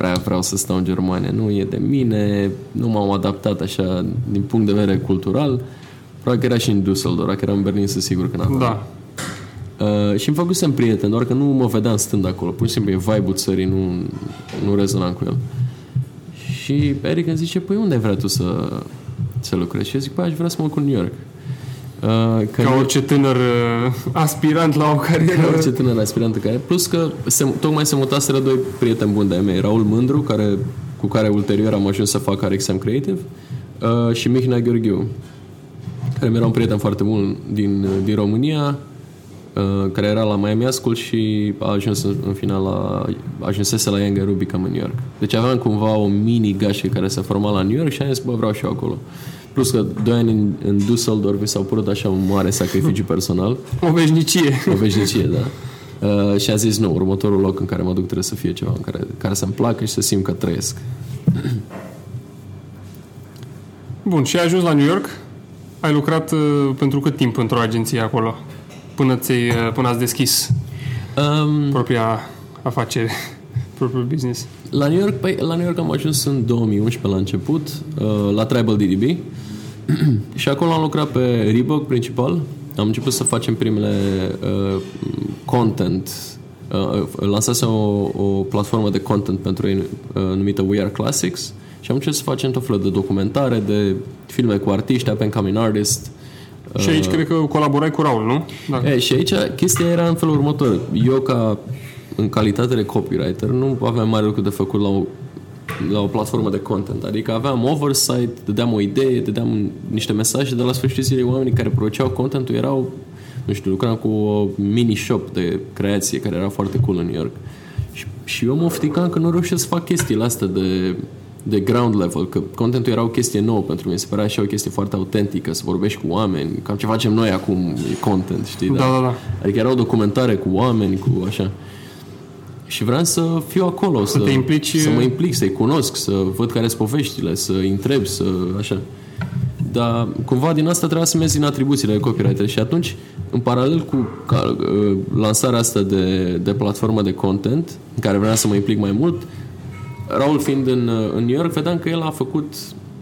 prea vreau să stau în Germania, nu e de mine, nu m-am adaptat așa din punct de vedere cultural. Probabil că era și în Düsseldorf, dacă eram în Berlin, sunt sigur că n-am. Da. Uh, și îmi făcusem prieten, doar că nu mă vedeam stând acolo. Pur și simplu e vibe-ul țării, nu, nu rezonam cu el. Și Eric îmi zice, păi unde vrea tu să, să lucrezi? Și eu zic, păi aș vrea să mă cu New York. Uh, că ca orice tânăr uh, aspirant la o carieră. Ca orice tânăr aspirant în care. Plus că se, tocmai se mutaseră doi prieteni buni de-ai mei. Raul Mândru, care, cu care ulterior am ajuns să fac RXM Creative, uh, și Mihnea Gheorghiu, care mi-era un prieten foarte bun din, din România, Uh, care era la Miami School și a ajuns în final la, ajunsese la Young Rubicam în New York. Deci aveam cumva o mini gașcă care se forma la New York și am zis, bă, vreau și eu acolo. Plus că doi ani în, în Düsseldorf mi s-au părut așa un mare sacrificiu personal. O veșnicie. O veșnicie, da. Uh, și a zis, nu, următorul loc în care mă duc trebuie să fie ceva în care, care să-mi placă și să simt că trăiesc. Bun, și ai ajuns la New York? Ai lucrat uh, pentru cât timp într-o agenție acolo? până, ți până ați deschis um, propria afacere propriul business? La New York, păi, la New York am ajuns în 2011 la început, uh, la Tribal DDB și acolo am lucrat pe Reebok principal. Am început să facem primele uh, content uh, lansase o, o platformă de content pentru ei uh, numită We Are Classics și am început să facem tot felul de documentare, de filme cu artiști, up and coming artist. Și aici uh, cred că colaborai cu Raul, nu? Da. E, și aici chestia era în felul următor. Eu ca în calitate de copywriter nu aveam mare lucru de făcut la o, la o platformă de content. Adică aveam oversight, dădeam o idee, dădeam niște mesaje de la sfârșitul zilei oamenii care produceau contentul erau nu știu, lucram cu o mini shop de creație care era foarte cool în New York. Și, și eu mă ofticam că nu reușesc să fac chestiile astea de, de ground level, că contentul era o chestie nouă pentru mine, se părea și o chestie foarte autentică, să vorbești cu oameni, cam ce facem noi acum e content, știi? Da, da, da. Adică era o documentare cu oameni, cu așa. Și vreau să fiu acolo, să, să, te implici... să mă implic, să-i cunosc, să văd care sunt poveștile, să-i întreb, să așa. Dar cumva din asta trebuia să mergi în atribuțiile de copywriter și atunci, în paralel cu ca, uh, lansarea asta de, de platformă de content, în care vreau să mă implic mai mult, Raul fiind în, uh, în New York, vedeam că el a făcut,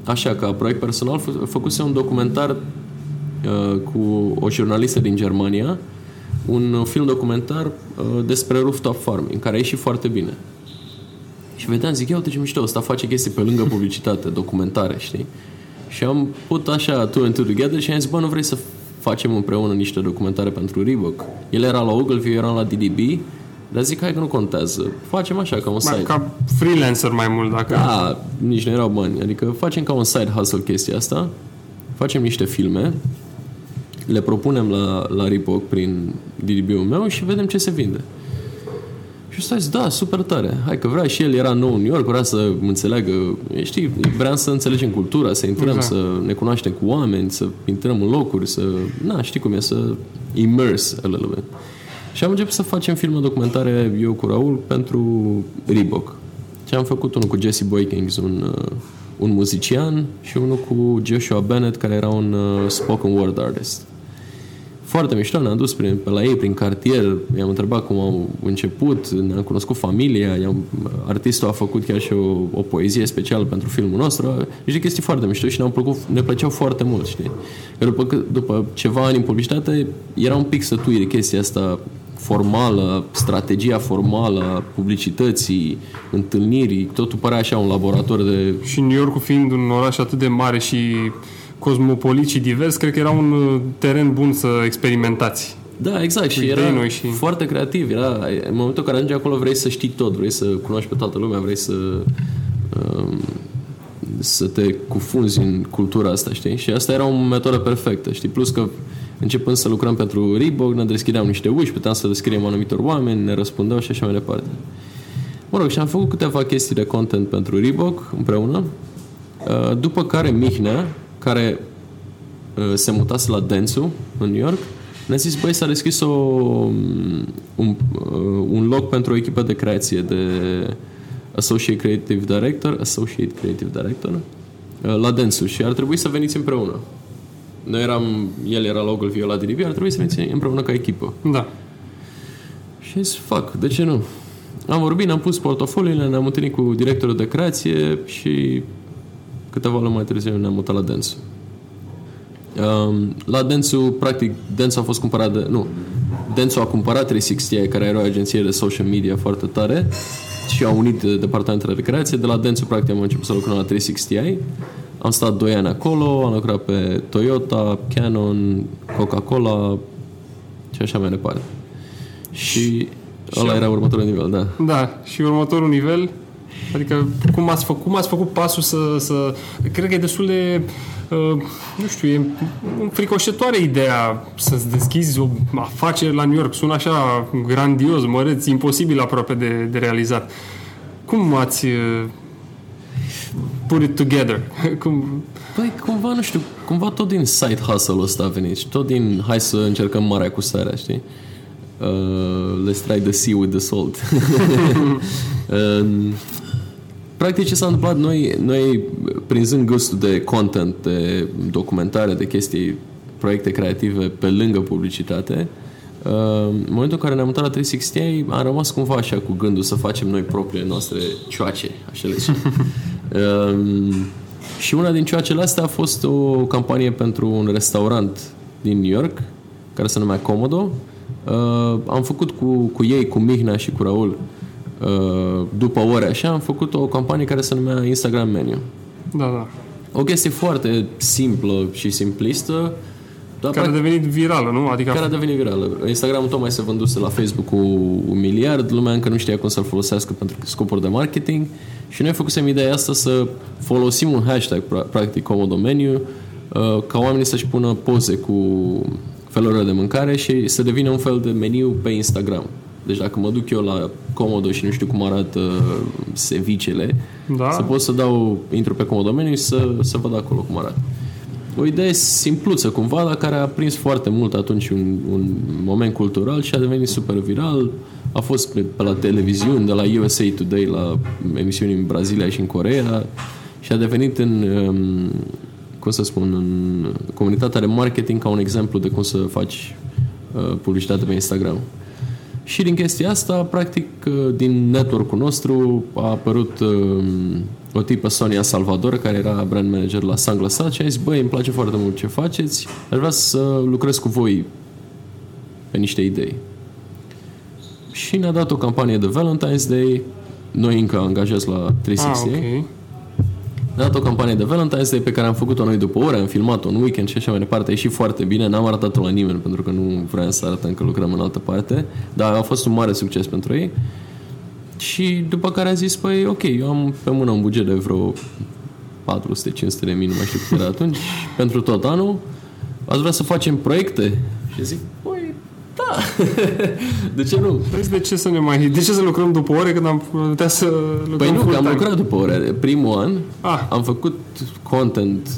așa, ca proiect personal, a făcuse un documentar uh, cu o jurnalistă din Germania, un film documentar uh, despre rooftop farming, care a ieșit foarte bine. Și vedeam, zic, ia uite ce mișto, ăsta face chestii pe lângă publicitate, documentare, știi? Și am put așa two and two together și am zis, bă, nu vrei să facem împreună niște documentare pentru Reebok? El era la Ogilvy, eu eram la DDB, dar zic, hai că nu contează. Facem așa, ca un side. Ca freelancer mai mult, dacă... Da, nici nu erau bani. Adică facem ca un side hustle chestia asta. Facem niște filme, le propunem la, la Reebok prin DDB-ul meu și vedem ce se vinde. Și stai da, super tare. Hai că vrea și el, era nou în New York, vrea să înțeleagă, știi, vrea să înțelegem cultura, să intrăm, exact. să ne cunoaștem cu oameni, să intrăm în locuri, să, na, știi cum e, să immerse a little bit. Și am început să facem filme documentare eu cu Raul pentru Reebok. Și am făcut unul cu Jesse Boykins, un, uh, un muzician, și unul cu Joshua Bennett, care era un uh, spoken word artist foarte mișto, ne-am dus prin, pe la ei prin cartier, i-am întrebat cum au început, ne-am cunoscut familia, i-am, artistul a făcut chiar și o, o poezie specială pentru filmul nostru, niște chestii foarte mișto și ne-au plăcut, ne plăceau foarte mult, știi? Că după, după ceva ani în publicitate, era un pic sătui de chestia asta formală, strategia formală a publicității, întâlnirii, totul părea așa un laborator de... Și New York fiind un oraș atât de mare și cosmopolit și divers, cred că era un uh, teren bun să experimentați. Da, exact. Și era noi și... foarte creativ. Era, în momentul în care ajungi acolo vrei să știi tot, vrei să cunoști pe toată lumea, vrei să um, să te cufunzi în cultura asta, știi? Și asta era o metodă perfectă, știi? Plus că începând să lucrăm pentru Reebok, ne deschideam niște uși, puteam să descriem anumitor oameni, ne răspundeau și așa mai departe. Mă rog, și am făcut câteva chestii de content pentru Reebok împreună, uh, după care Mihnea, care uh, se mutase la Dentsu, în New York, ne-a zis, băi, s-a deschis o, um, un, uh, un loc pentru o echipă de creație de Associate Creative Director, Associate Creative Director, uh, la Dentsu și ar trebui să veniți împreună. Noi eram, el era la Ogilvy, eu la DDB, ar trebui să veniți împreună ca echipă. Da. Și zis, fac, de ce nu? Am vorbit, ne-am pus portofoliile, ne-am întâlnit cu directorul de creație și câteva luni mai târziu ne-am mutat la Dentsu. Um, la Dentsu, practic, Dentsu a fost cumpărat de... Nu, Dentsu a cumpărat 360 care era o agenție de social media foarte tare și au unit departamentele de creație. De la Dentsu, practic, am început să lucrăm la 360 Am stat 2 ani acolo, am lucrat pe Toyota, Canon, Coca-Cola și așa mai departe. Și ăla era următorul nivel, da. Da, și următorul nivel Adică cum ați, făcut, cum ați făcut pasul să, să... Cred că e destul de... Uh, nu știu, e fricoșătoare ideea să-ți deschizi o afacere la New York. Sună așa grandios, măreț, imposibil aproape de, de realizat. Cum ați uh, put it together? Cum... Păi, cumva, nu știu, cumva tot din side hustle-ul ăsta a venit și tot din hai să încercăm marea cu starea, știi? Uh, let's try the sea with the salt. uh, Practic ce s-a întâmplat, noi, noi prinzând gustul de content, de documentare, de chestii, proiecte creative pe lângă publicitate, în momentul în care ne-am mutat la 360 am rămas cumva așa cu gândul să facem noi propriile noastre cioace, așa le zice. um, și una din cioacele astea a fost o campanie pentru un restaurant din New York, care se numea Comodo. Uh, am făcut cu, cu ei, cu Mihnea și cu Raul, uh, după ore așa, am făcut o campanie care se numea Instagram Menu. Da, da. O chestie foarte simplă și simplistă, dar care a devenit virală, nu? Adică care a devenit virală. Instagramul tocmai se vânduse la Facebook cu un miliard, lumea încă nu știa cum să-l folosească pentru scopuri de marketing și noi făcusem ideea asta să folosim un hashtag, practic, Comodo Menu, uh, ca oamenii să-și pună poze cu felurile de mâncare și să devină un fel de meniu pe Instagram. Deci dacă mă duc eu la Comodo și nu știu cum arată sevicele, da. să pot să dau, intru pe Comodo Menu și să, să văd acolo cum arată o idee simpluță cumva, dar care a prins foarte mult atunci un, un moment cultural și a devenit super viral. A fost pe, pe la televiziuni, de la USA Today la emisiuni în Brazilia și în Corea și a devenit în, um, cum să spun, în comunitatea de marketing ca un exemplu de cum să faci uh, publicitate pe Instagram. Și din chestia asta, practic, uh, din network-ul nostru a apărut uh, o tipă Sonia Salvador, care era brand manager la Sunglassat și a zis, băi, îmi place foarte mult ce faceți, aș vrea să lucrez cu voi pe niște idei. Și ne-a dat o campanie de Valentine's Day, noi încă angajați la 360. Ah, okay. Ne-a dat o campanie de Valentine's Day pe care am făcut-o noi după ore, am filmat-o în weekend și așa mai departe. A ieșit foarte bine, n-am arătat-o la nimeni pentru că nu vreau să arătăm că lucrăm în altă parte, dar a fost un mare succes pentru ei. Și după care a zis, păi ok, eu am pe mână un buget de vreo 400-500 de mii, nu mai știu cât era atunci, pentru tot anul. Ați vrea să facem proiecte? Și zic, păi, da. de ce nu? Păi de ce să ne mai... De ce să lucrăm după ore când am putea să lucrăm Păi nu, că am lucrat după ore. Primul an ah. am făcut content,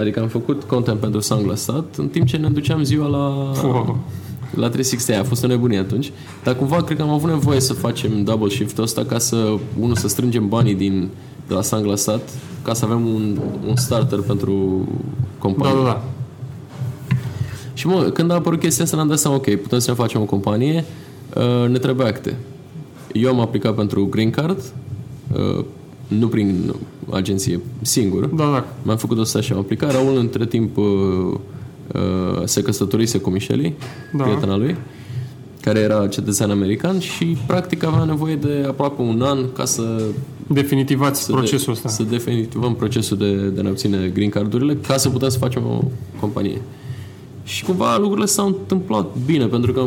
adică am făcut content pentru Sunglassat în timp ce ne duceam ziua la... Oh la 360 a fost o nebunie atunci, dar cumva cred că am avut nevoie să facem double shift-ul ăsta ca să, unul, să strângem banii din, de la Sunglassat ca să avem un, un starter pentru companie. Da, da, da. Și mă, când a apărut chestia asta, ne-am dat seama, ok, putem să ne facem o companie, uh, ne trebuie acte. Eu am aplicat pentru Green Card, uh, nu prin agenție, singur. Da, da. M-am făcut o să și am aplicat. Raul, între timp, uh, uh, se căsătorise cu Micheli, da. prietena lui, care era cetățean american și practic avea nevoie de aproape un an ca să definitivați să procesul ăsta. Să definitivăm procesul de, de a ne obține green cardurile ca să putem să facem o companie. Și cumva lucrurile s-au întâmplat bine, pentru că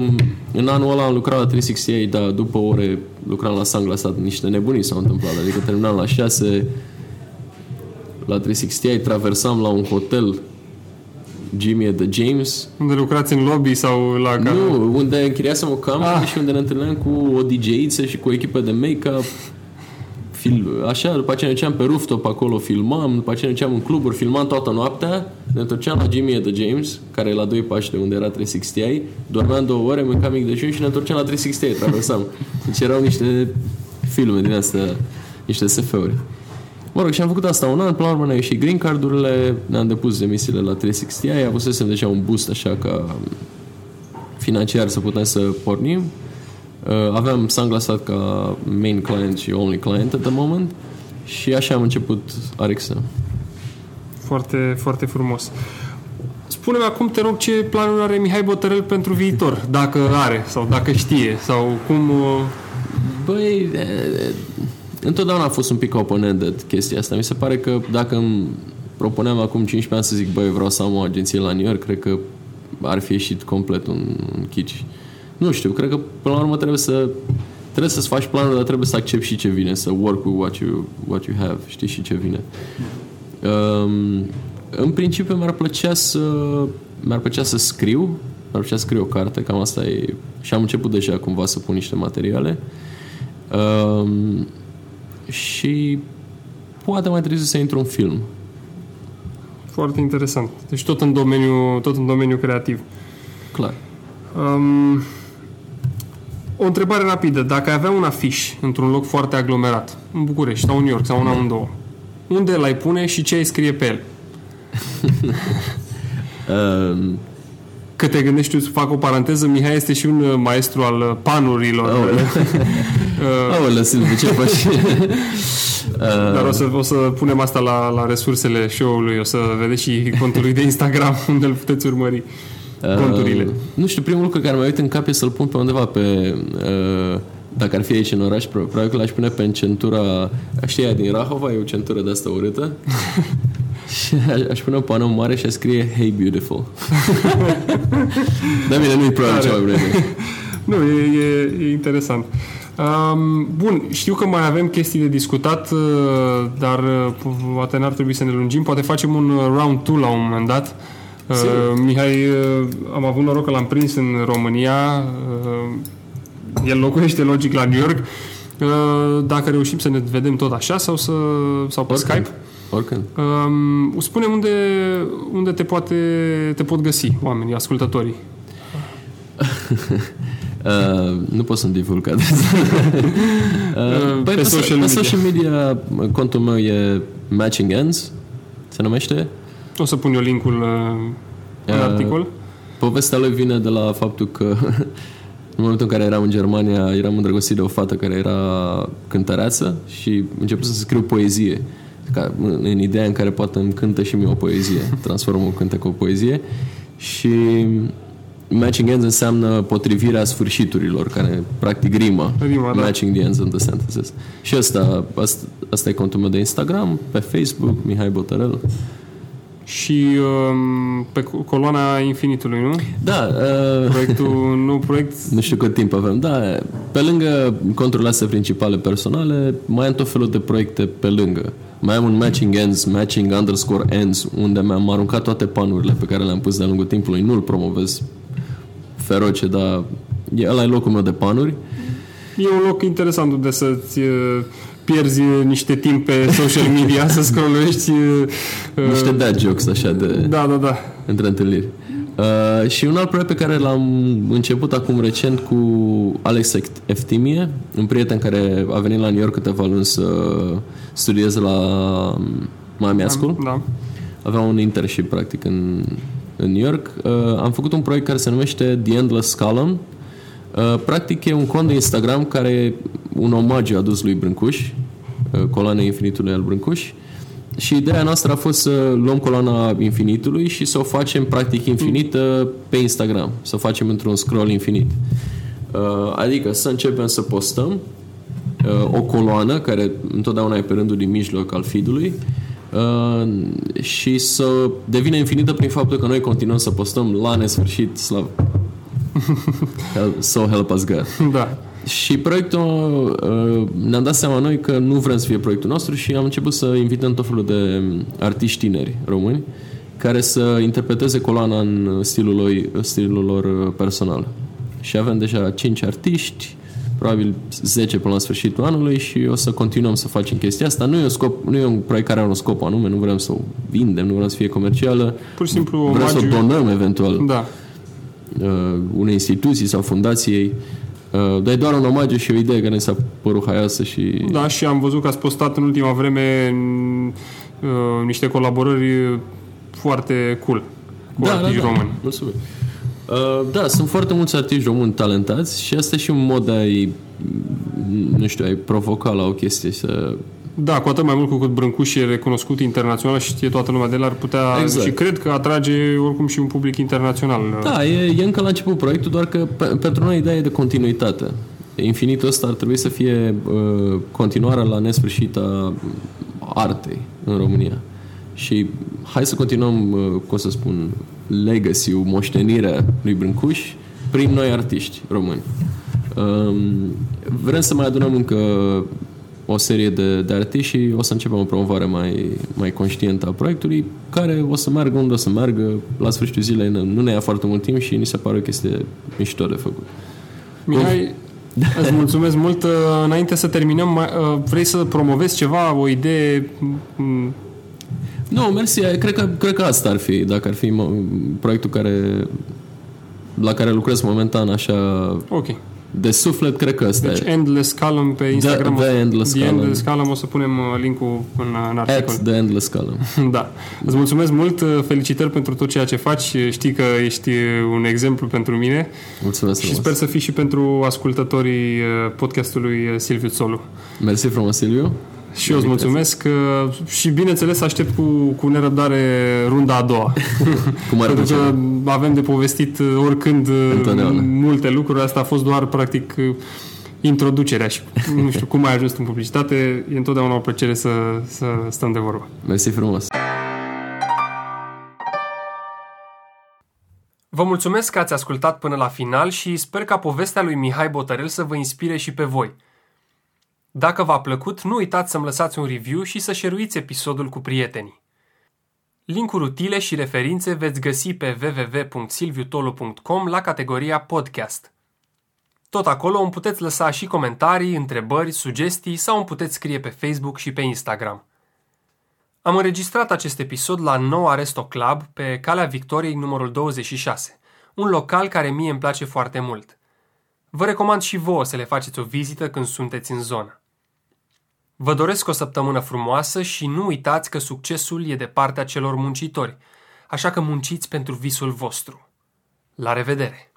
în anul ăla am lucrat la 368, dar după ore lucram la Sunglass, niște nebunii s-au întâmplat. Adică terminam la 6, la 368, traversam la un hotel Jimmy de James. Unde lucrați în lobby sau la care? Nu, unde închiriasem o cameră ah. și unde ne întâlneam cu o dj și cu o echipă de make-up. Fil, așa, după aceea ne duceam pe rooftop acolo, filmam, după aceea ne duceam în cluburi, filmam toată noaptea, ne întorceam la Jimmy de James, care e la doi pași de unde era 360i, dormeam două ore, mâncam mic dejun și ne întorceam la 360i, traversam. Deci erau niște filme din astea, niște SF-uri. Mă rog, și am făcut asta un an, până la urmă ne-au ieșit green card-urile, ne-am depus emisiile la 360 i avusesem deja un boost așa ca financiar să putem să pornim. Uh, aveam Sunglassat ca main client și only client at the moment și așa am început Arixa. Foarte, foarte frumos. Spune-mi acum, te rog, ce planuri are Mihai Botărel pentru viitor, dacă are sau dacă știe sau cum... Uh, Băi, întotdeauna a fost un pic open-ended chestia asta. Mi se pare că dacă îmi propuneam acum 15 ani să zic, băi, vreau să am o agenție la New York, cred că ar fi ieșit complet un, un chici. Nu știu, cred că până la urmă trebuie să trebuie să-ți faci planul, dar trebuie să accepti și ce vine, să work with what you, what you have, știi și ce vine. Um, în principiu mi-ar plăcea să mi-ar plăcea să scriu, mi-ar plăcea să scriu o carte, cam asta e, și am început deja cumva să pun niște materiale. Um, și poate mai trebuie să intru în film. Foarte interesant. Deci tot în domeniu, tot în domeniu creativ. Clar. Um, o întrebare rapidă. Dacă ai avea un afiș într-un loc foarte aglomerat, în București sau în New York sau în amândouă, unde l-ai pune și ce ai scrie pe el? um, că te gândești, tu, fac o paranteză, Mihai este și un uh, maestru al uh, panurilor. Aoleu. Aoleu, Silviu, ce faci? Dar o să, o să punem asta la, la resursele show-ului, o să vedeți și contul lui de Instagram unde îl puteți urmări conturile. Uh, nu știu, primul lucru care mi-a uit în cap e să-l pun pe undeva pe... Uh, dacă ar fi aici în oraș, pro- probabil că l-aș pune pe centura... Știi aia din Rahova? E o centură de asta urâtă. și aș, aș pune un panou mare și aș scrie Hey Beautiful. Dar bine, nu-i probabil Tare. ceva mai bine. Nu, e, e, e interesant. Um, bun, știu că mai avem chestii de discutat, uh, dar uh, poate n-ar trebui să ne lungim. Poate facem un uh, round 2 la un moment dat. Uh, Sigur. Mihai, uh, am avut noroc că l-am prins în România. Uh, el locuiește logic la New York. Uh, dacă reușim să ne vedem tot așa sau, să, sau pe Skype. Oricând. Um, spune unde, unde te, poate, te pot găsi oamenii, ascultătorii. Uh, nu pot să-mi divulg adresa. uh, pe pe, social pe media. social media contul meu e Matching Ends, se numește. O să pun eu linkul uh, în Uh, articol. Povestea lui vine de la faptul că în momentul în care eram în Germania eram îndrăgostit de o fată care era cântăreață și început să scriu poezie. Ca, în, în ideea în care poate îmi cântă și mie o poezie, transform o cântec o poezie și matching ends înseamnă potrivirea sfârșiturilor, care practic rimă. Rima, da. Matching the ends of the sentences. Și asta, asta, asta e contul meu de Instagram, pe Facebook, Mihai Botărel. Și um, pe co- coloana infinitului, nu? Da, uh, Proiectul, nu proiect... Nu știu cât timp avem, da. Pe lângă conturile astea principale personale, mai am tot felul de proiecte pe lângă. Mai am un matching ends, matching underscore ends, unde mi-am aruncat toate panurile pe care le-am pus de-a lungul timpului. Nu-l promovez feroce, dar e, ăla e locul meu de panuri. E un loc interesant unde să-ți uh, pierzi niște timp pe social media, să scrollești. uh, Niște dad jokes așa de... Da, da, da. între întâlniri. Uh, și un alt proiect pe care l-am început acum recent cu Alex Eftimie, un prieten care a venit la New York câteva luni să studieze la Miami School. Da. Avea un internship practic în, în New York. Uh, am făcut un proiect care se numește The Endless Column. Uh, practic e un cont de Instagram care e un omagiu adus lui Brâncuș, uh, coloana infinitului al Brâncuș. Și ideea noastră a fost să luăm coloana infinitului și să o facem practic infinită pe Instagram. Să o facem într-un scroll infinit. Uh, adică să începem să postăm uh, o coloană care întotdeauna e pe rândul din mijloc al feed-ului uh, și să devină infinită prin faptul că noi continuăm să postăm la nesfârșit slav. Help- so help us God. Da. Și proiectul, uh, ne-am dat seama noi că nu vrem să fie proiectul nostru și am început să invităm tot felul de artiști tineri români care să interpreteze coloana în stilul lor, stilul lor uh, personal. Și avem deja 5 artiști, probabil 10 până la sfârșitul anului și o să continuăm să facem chestia asta. Nu e un, scop, nu e un proiect care are un scop anume, nu vrem să o vindem, nu vrem să fie comercială. Pur și simplu Vrem să o omagiu. donăm eventual Da. Uh, unei instituții sau fundației. Uh, dar e doar un omagiu și o idee care ne s-a părut haioasă și... Da, și am văzut că ați postat în ultima vreme uh, niște colaborări foarte cool cu artiști români. Mulțumim. Uh, da, sunt foarte mulți artiști români talentați și asta e și un mod de a-i, nu știu, a-i provoca la o chestie să... Da, cu atât mai mult cu cât Brâncuș e recunoscut internațional și știe toată lumea de el, ar putea Exact. și cred că atrage oricum și un public internațional. Da, e, e încă la început proiectul, doar că pe, pentru noi ideea e de continuitate. Infinitul ăsta ar trebui să fie uh, continuarea la nesfârșit a artei în România. Și hai să continuăm, uh, cum să spun, legacy-ul, moștenirea lui Brâncuș prin noi artiști români. Um, vrem să mai adunăm încă o serie de, de artiști și o să începem o promovare mai, mai conștientă a proiectului, care o să meargă unde o să meargă. La sfârșitul zilei nu nu ne ia foarte mult timp și ni se pare o chestie mișto de făcut. Mihai, îți mulțumesc mult. Uh, Înainte să terminăm, mai- uh, vrei să promovezi ceva, o idee? Mm, Nu, mersi. Cred că, cred că asta ar fi, dacă ar fi mo- proiectul care, la care lucrez momentan așa Ok. De suflet, cred că ăsta Deci e. Endless Column pe Instagram. The o să- Endless The Column. Endless Column. O să punem uh, linkul în, în articol. At the endless column. Da. Îți mulțumesc mult, uh, felicitări pentru tot ceea ce faci. Știi că ești uh, un exemplu pentru mine Mulțumesc și frumos. sper să fii și pentru ascultătorii uh, podcastului uh, Silviu Solu. Mersi frumos, Silviu. Și eu îți mulțumesc uh, și bineînțeles aștept cu, cu nerăbdare runda a doua. Cu mare Pentru plăcere. că avem de povestit uh, oricând uh, Întotdeauna. multe lucruri. Asta a fost doar practic uh, introducerea și nu știu cum ai ajuns în publicitate. E întotdeauna o plăcere să, să stăm de vorbă. Mersi frumos. Vă mulțumesc că ați ascultat până la final și sper ca povestea lui Mihai Botărel să vă inspire și pe voi. Dacă v-a plăcut, nu uitați să-mi lăsați un review și să șeruiți episodul cu prietenii. Linkuri utile și referințe veți găsi pe www.silviutolu.com la categoria podcast. Tot acolo îmi puteți lăsa și comentarii, întrebări, sugestii sau îmi puteți scrie pe Facebook și pe Instagram. Am înregistrat acest episod la Nou Aresto Club pe Calea Victoriei numărul 26, un local care mie îmi place foarte mult. Vă recomand și vouă să le faceți o vizită când sunteți în zonă. Vă doresc o săptămână frumoasă și nu uitați că succesul e de partea celor muncitori, așa că munciți pentru visul vostru. La revedere!